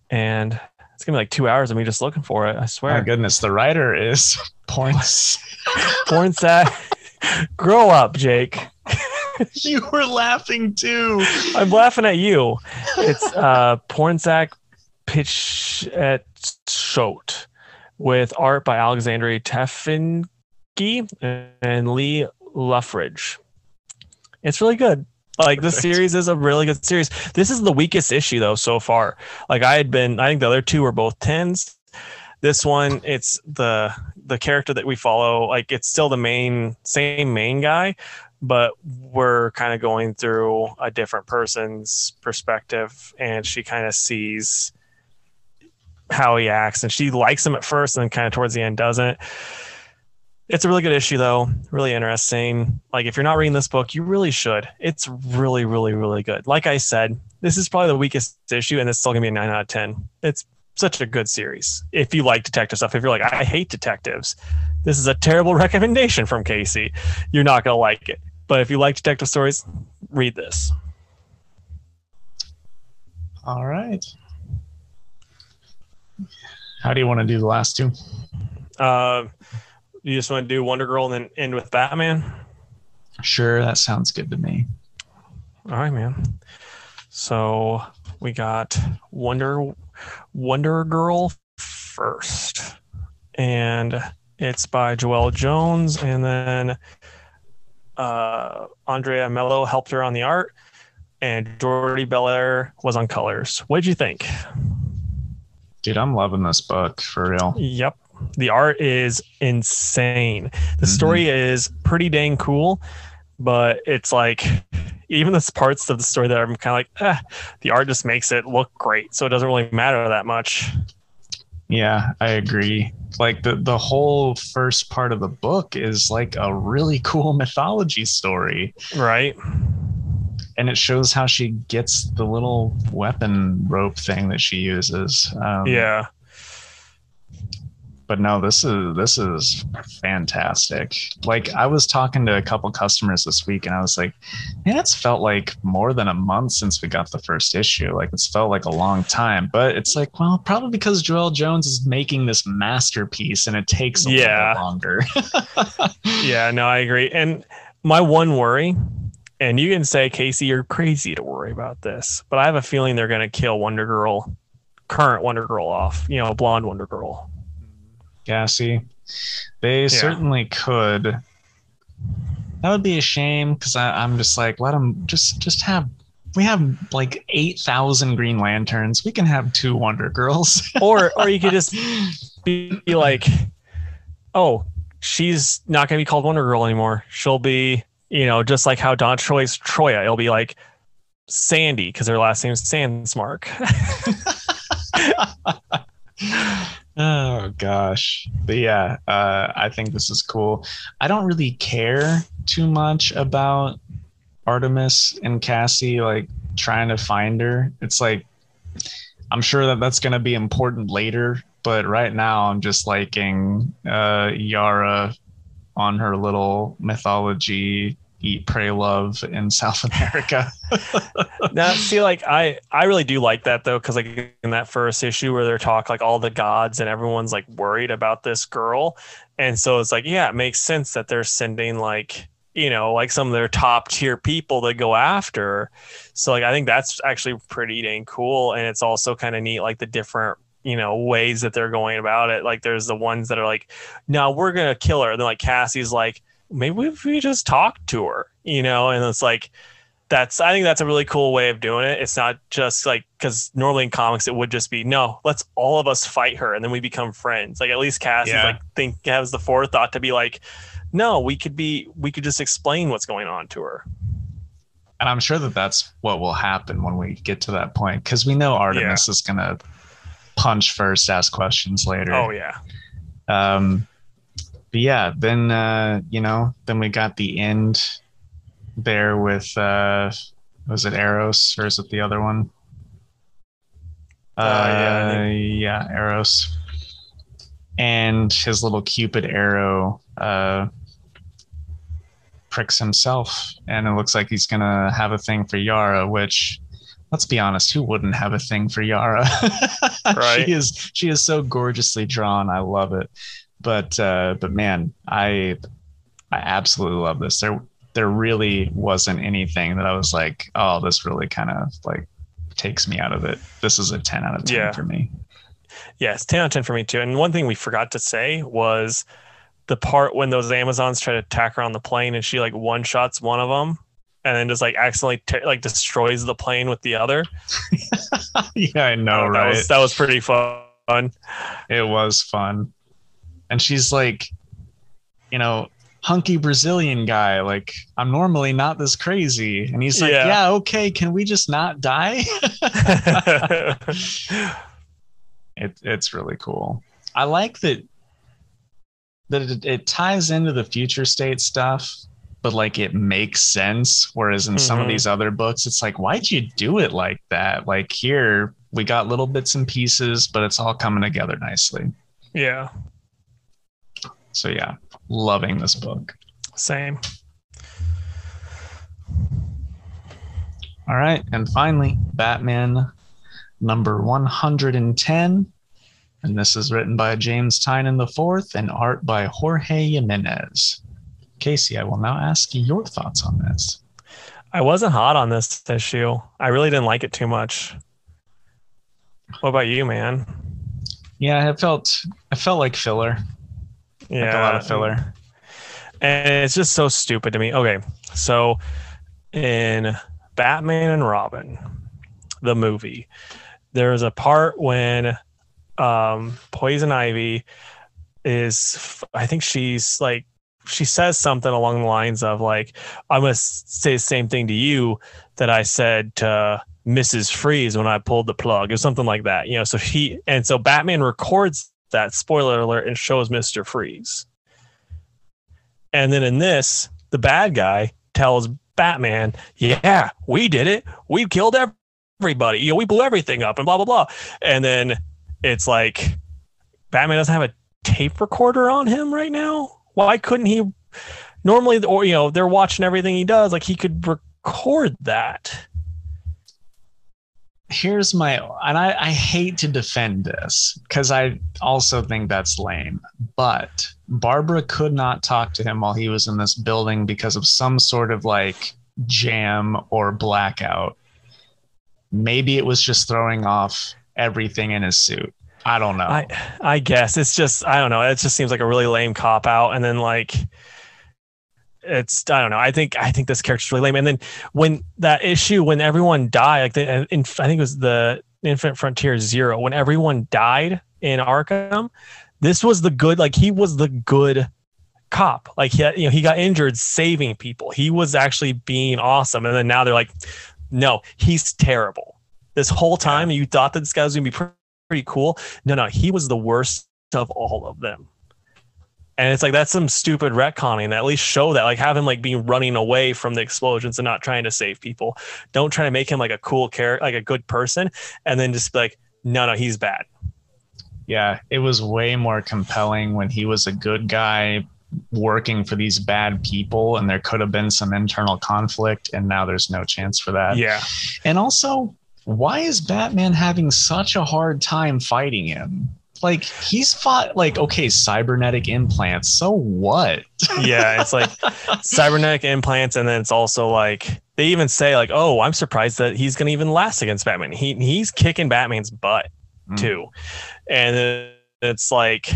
and it's gonna be like two hours of me just looking for it. I swear. My goodness, the writer is points. Porn sack. Grow up, Jake. you were laughing too. I'm laughing at you. It's uh Porn sack pitch at Shot with art by Alexandre Tefenkgi and Lee Loughridge. It's really good. Like this series is a really good series. This is the weakest issue though so far. Like I had been, I think the other two were both tens. This one, it's the the character that we follow. Like it's still the main same main guy, but we're kind of going through a different person's perspective, and she kind of sees how he acts, and she likes him at first, and then kind of towards the end doesn't. It's a really good issue, though. Really interesting. Like, if you're not reading this book, you really should. It's really, really, really good. Like I said, this is probably the weakest issue, and it's still gonna be a nine out of ten. It's such a good series. If you like detective stuff, if you're like, I hate detectives, this is a terrible recommendation from Casey. You're not gonna like it. But if you like detective stories, read this. All right. How do you want to do the last two? Uh, you just want to do Wonder Girl and then end with Batman? Sure, that sounds good to me. All right, man. So we got Wonder Wonder Girl first, and it's by Joelle Jones, and then uh, Andrea Mello helped her on the art, and Jordie Bellaire was on colors. What did you think? Dude, I'm loving this book for real. Yep. The art is insane. The story is pretty dang cool, but it's like even the parts of the story that I'm kind of like, eh, the art just makes it look great. So it doesn't really matter that much. Yeah, I agree. Like the the whole first part of the book is like a really cool mythology story. Right. And it shows how she gets the little weapon rope thing that she uses. Um, Yeah. But no this is this is fantastic like i was talking to a couple customers this week and i was like man it's felt like more than a month since we got the first issue like it's felt like a long time but it's like well probably because joelle jones is making this masterpiece and it takes a Yeah. little longer Yeah. No, I agree. And my one worry, and you can say, Casey, you're crazy to worry about this, but I have a feeling they're going to kill Wonder Girl, current Wonder Girl off, you know, blonde Wonder Girl. Gassy they certainly could that would be a shame because i'm just like let them just just have we have like 8000 green lanterns we can have two wonder girls Or, or you could just be, be like, oh, she's not going to be called Wonder Girl anymore. She'll be, you know, just like how Don Troy's Troia. It'll be like Sandy because her last name is Sandsmark. Oh gosh. But yeah, uh, I think this is cool. I don't really care too much about Artemis and Cassie like trying to find her. It's like I'm sure that that's going to be important later, but right now I'm just liking uh, Yara on her little mythology eat pray love in South America. now see like i i really do like that though because like in that first issue where they're talk like all the gods and everyone's like worried about this girl. And so it's like yeah it makes sense that they're sending like you know like some of their top tier people to go after. So like i think that's actually pretty dang cool. And it's also kind of neat like the different you know ways that they're going about it. Like there's the ones that are like no we're gonna kill her. And then like cassie's like maybe if we just talk to her you know and it's like that's I think that's a really cool way of doing it. It's not just like because normally in comics it would just be no, let's all of us fight her and then we become friends. Like at least Cass Yeah. is like think has the forethought to be like, no, we could be we could just explain what's going on to her. and I'm sure that that's what will happen when we get to that point because we know Artemis is going to punch first, ask questions later. Oh yeah, Um, but yeah, then uh, you know, then we got the end there with uh, was it Eros or is it the other one? Uh, yeah, Uh, yeah, Eros, and his little Cupid arrow uh, pricks himself, and it looks like he's gonna have a thing for Yara, which. Let's be honest. Who wouldn't have a thing for Yara? Right. she is she is so gorgeously drawn. I love it but uh but man i i absolutely love this there there really wasn't anything that i was like oh this really kind of like takes me out of it this is a 10 out of 10 Yeah. for me yes, ten out of ten for me too. And one thing we forgot to say was the part when those Amazons try to attack her on the plane and she like one shots one of them. And then just like accidentally t- like destroys the plane with the other. yeah i know Oh, that right was that was pretty fun. it was fun and she's like you know hunky brazilian guy like i'm normally not this crazy and he's like Yeah. yeah okay can we just not die it, it's really cool. I like that that it, it ties into the future state stuff, but like it makes sense. Whereas in some of Mhm. these other books, it's like, why'd you do it like that? Like here, we got little bits and pieces, but it's all coming together nicely. yeah, So yeah, loving this book. same. All right, and finally, Batman number one hundred and ten. and this is written by James Tynion IV and art by Jorge Jimenez. Casey, I will now ask your thoughts on this. I wasn't hot on this issue. I really didn't like it too much. What about you, man? Yeah, it felt I felt like filler. Yeah, Like a lot of filler. and it's just so stupid to me. Okay, so in Batman and Robin, the movie, there is a part when um, Poison Ivy is, I think she's like, she says something along the lines of like, "I'm gonna say the same thing to you that I said to Mrs. Freeze when I pulled the plug," or something like that. You know, so he and so Batman records that spoiler alert and shows Mister Freeze. And then in this, the bad guy tells Batman, "Yeah, we did it. We killed everybody. You know, we blew everything up and blah blah blah." And then it's like Batman doesn't have a tape recorder on him right now. Why couldn't he? Normally, or you know, they're watching everything he does. Like he could record that. Here's my and I, I hate to defend this because I also think that's lame. But Barbara could not talk to him while he was in this building because of some sort of like jam or blackout. Maybe it was just throwing off everything in his suit. I don't know. I I guess it's just I don't know. It just seems like a really lame cop out, and then like it's I don't know. I think I think this character's really lame. And then when that issue when everyone died, like the in, I think it was the Infinite Frontier Zero, when everyone died in Arkham, this was the good. Like he was the good cop. Like he you know he got injured saving people. He was actually being awesome. And then now they're like, no, he's terrible. This whole time you thought that this guy was gonna be pretty pretty cool. No, no, he was the worst of all of them. And it's like that's some stupid retconning. At least show that, like, have him like being running away from the explosions and not trying to save people. Don't try to make him like a cool character, like a good person, and then just be like, no, no, he's bad. yeah, it was way more compelling when he was a good guy working for these bad people and there could have been some internal conflict and now there's no chance for that. Yeah, And also, why is Batman having such a hard time fighting him? Like he's fought like okay, cybernetic implants. So what? yeah. It's like cybernetic implants, and then it's also like they even say like, oh, I'm surprised that he's gonna even last against Batman. He he's kicking Batman's butt. Mm. too. And it's like,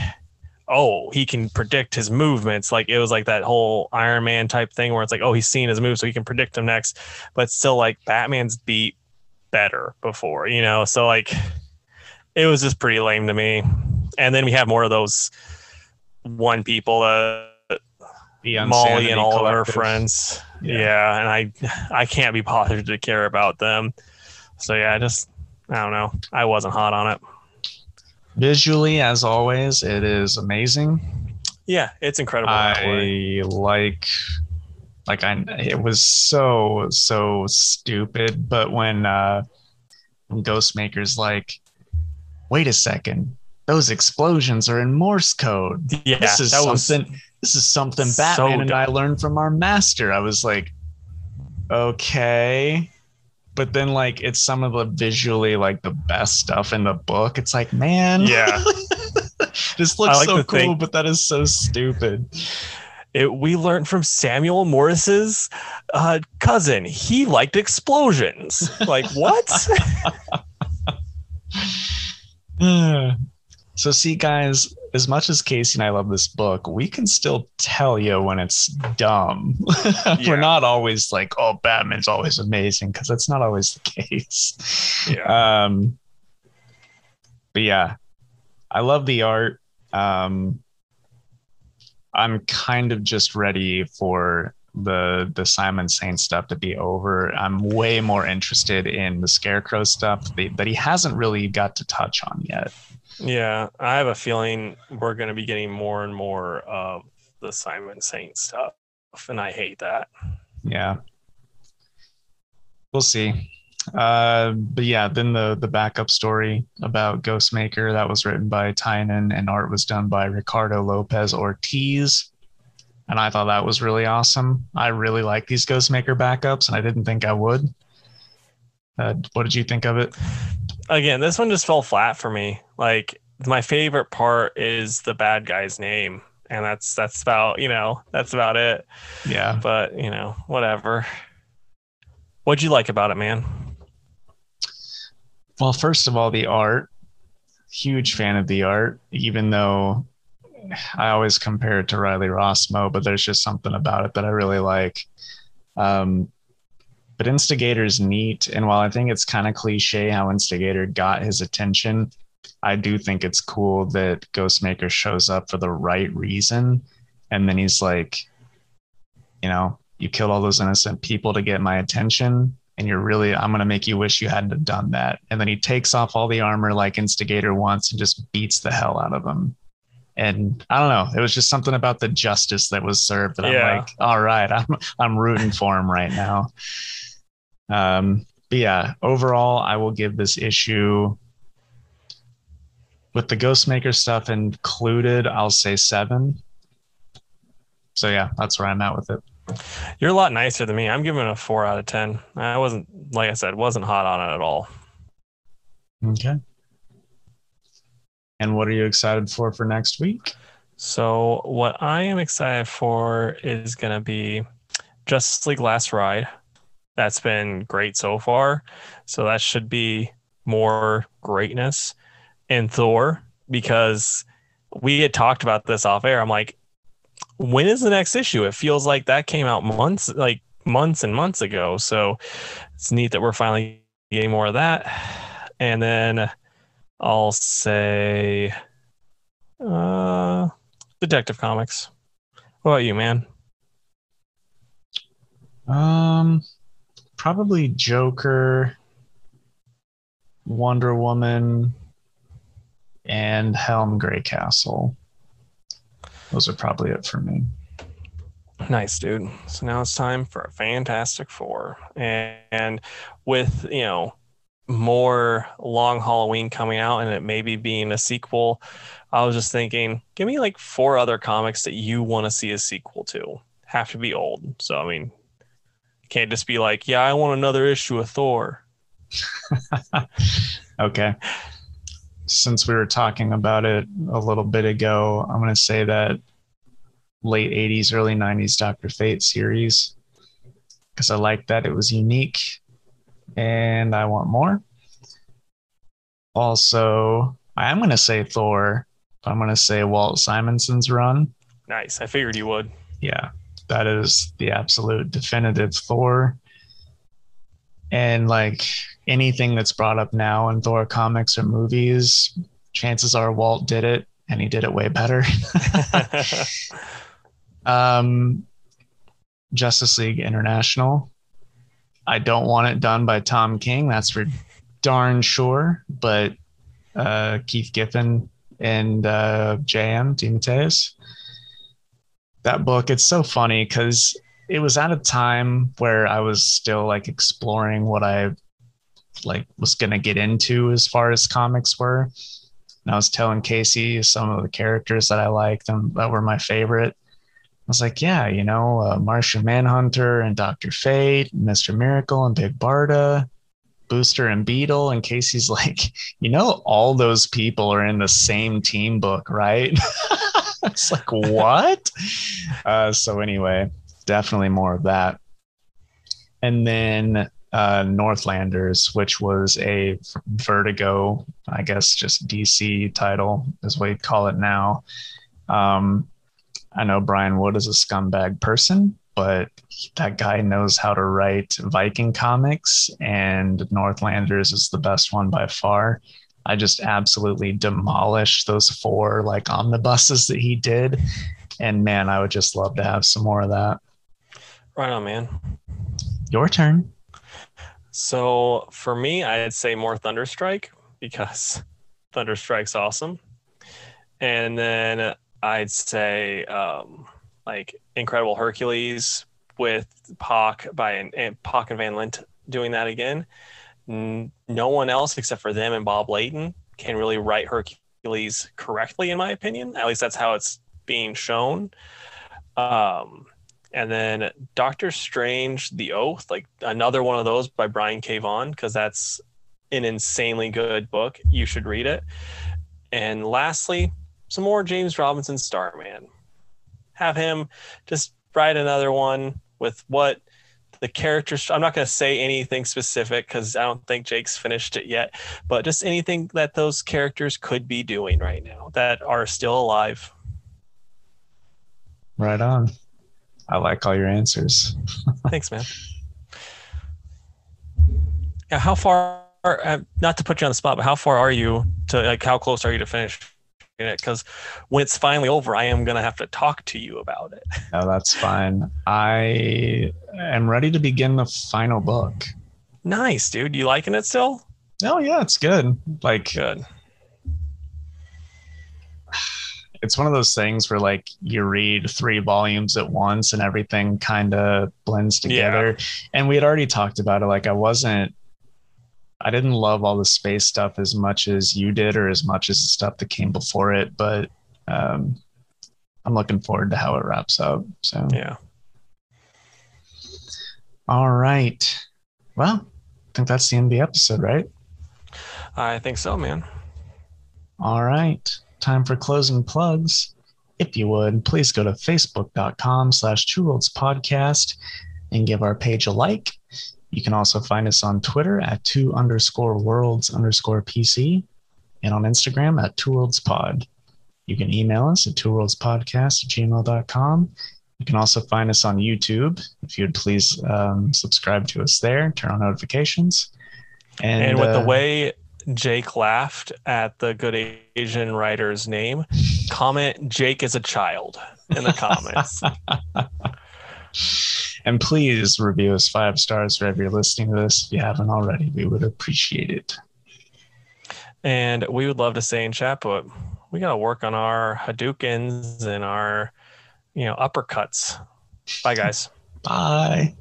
oh, he can predict his movements. Like it was like that whole Iron Man type thing where it's like, oh, he's seen his moves, so he can predict them next. But still, like Batman's beat better before, you know. So like, it was just pretty lame to me. And then we have more of those one people, uh, Molly and all of her friends. Yeah. Yeah. and I I can't be bothered to care about them. So yeah, I just I don't know. I wasn't hot on it. Visually, as always, it is amazing. Yeah, it's incredible. I like like I it was so so stupid, but when uh when Ghostmaker's like, wait a second, those explosions are in Morse code. yeah, this is something this is something so Batman and I learned from our master. I was like, okay. But then like it's some of the visually like the best stuff in the book. It's like, man, yeah. this looks like so cool, think- but that is so stupid. It, we learned from Samuel Morris's uh, cousin. He liked explosions. Like what? so see guys as much as casey and i love this book we can still tell you when it's dumb Yeah. we're not always like oh batman's always amazing because that's not always the case yeah. um but yeah i love the art um i'm kind of just ready for the the simon saint stuff to be over. I'm way more interested in the scarecrow stuff that, that he hasn't really got to touch on yet. Yeah, I have a feeling we're going to be getting more and more of the Simon Saint stuff, and I hate that. yeah. We'll see. Uh but yeah then the the backup story about ghostmaker that was written by tynion and art was done by ricardo lopez ortiz and i thought that was really awesome i really like these ghostmaker backups and i didn't think i would uh, what did you think of it Again, this one just fell flat for me. Like my favorite part is the bad guy's name, and that's that's about you know that's about it. Yeah. But you know whatever. What'd you like about it, man? Well, first of all, the art. Huge fan of the art, even though I always compare it to Riley Rossmo, but there's just something about it that I really like. Um, but Instigator's neat. And while I think it's kind of cliche how Instigator got his attention, I do think it's cool that Ghostmaker shows up for the right reason. And then he's like, you know, you killed all those innocent people to get my attention. And you're really, I'm going to make you wish you hadn't have done that. And then he takes off all the armor like Instigator wants and just beats the hell out of them. And I don't know, it was just something about the justice that was served that Yeah. I'm like, all right, I'm, I'm rooting for him right now. Um, but yeah, overall, I will give this issue with the Ghostmaker stuff included, I'll say seven. So yeah, that's where I'm at with it. You're a lot nicer than me. I'm giving it a four out of ten. I wasn't like I said, wasn't hot on it at all. Okay. And what are you excited for for next week? So what I am excited for is gonna be Justice League Last Ride. That's been great so far. So that should be more greatness. And Thor, because we had talked about this off air. I'm like, when is the next issue? It feels like that came out months, like months and months ago. So it's neat that we're finally getting more of that. And then I'll say uh Detective Comics. What about you, man? Um, probably Joker, Wonder Woman, and Helm Greycastle. Those are probably it for me. Nice, dude. So now it's time for a Fantastic Four. And, and with, you know, more long Halloween coming out and it maybe being a sequel, I was just thinking, give me like four other comics that you want to see a sequel to. Have to be old. So, I mean, can't just be like, yeah, I want another issue of Thor. Okay. Since we were talking about it a little bit ago, I'm going to say that late 80s, early 90s Dr. Fate series because I like that it was unique and I want more. Also, I am going to say Thor. I'm going to say Walt Simonson's run. Nice. I figured you would. Yeah, that is the absolute definitive Thor. And like anything that's brought up now in Thor comics or movies, chances are Walt did it and he did it way better. um, Justice League International. I don't want it done by Tom King. That's for darn sure. But uh, Keith Giffen and uh, JM DeMatteis. That book, it's so funny because it was at a time where I was still like exploring what I like was gonna get into as far as comics were. And I was telling Casey some of the characters that I liked and that were my favorite. I was like, yeah, you know, uh, Martian Manhunter and Doctor Fate, Mister Miracle and Big Barda, Booster and Beetle. And Casey's like, you know, all those people are in the same team book, right? it's like, what? Uh, so anyway, definitely more of that. And then uh, Northlanders, which was a Vertigo, I guess, just DC title is what you'd call it now. Um, I know Brian Wood is a scumbag person, but that guy knows how to write Viking comics, and Northlanders is the best one by far. I just absolutely demolished those four like omnibuses that he did. And man, I would just love to have some more of that. right on, man. Your turn. So for me, I'd say more Thunderstrike because Thunderstrike's awesome. And then I'd say um, like Incredible Hercules with Pak by and Pak and Van Lente doing that again. No one else except for them and Bob Layton can really write Hercules correctly, in my opinion. At least that's how it's being shown. Um, and then Doctor Strange, The Oath, like another one of those by Brian K. Vaughan, because that's an insanely good book. You should read it. And lastly, some more James Robinson Starman. Have him just write another one with what the characters i'm not going to say anything specific because i don't think jake's finished it yet but just anything that those characters could be doing right now that are still alive. Right on. I like all your answers. Thanks man. Yeah how far uh, not to put you on the spot but how far are you to like how close are you to finish it because when it's finally over, I am going to have to talk to you about it. No, that's fine. I am ready to begin the final book. Nice, dude. You liking it still? Oh yeah, it's good. Like good. It's one of those things where like you read three volumes at once and everything kind of blends together. Yeah. And we had already talked about it. Like I wasn't I didn't love all the space stuff as much as you did, or as much as the stuff that came before it. But um, I'm looking forward to how it wraps up. So yeah. All right. Well, I think that's the end of the episode, right? I think so, man. All right. Time for closing plugs. If you would, please go to facebook.com slash two worlds podcast and give our page a like you can also find us on Twitter at two underscore worlds underscore PC and on Instagram at two worlds pod. You can email us at two worlds podcast at gmail.com. You can also find us on YouTube. If you'd please um, subscribe to us there, turn on notifications. And, and with uh, the way Jake laughed at the good Asian writer's name, comment Jake is a child in the comments. And please review us five stars wherever you're listening to this. If you haven't already, we would appreciate it. And we would love to stay in chat, but we got to work on our Hadoukens and our, you know, uppercuts. Bye, guys. Bye.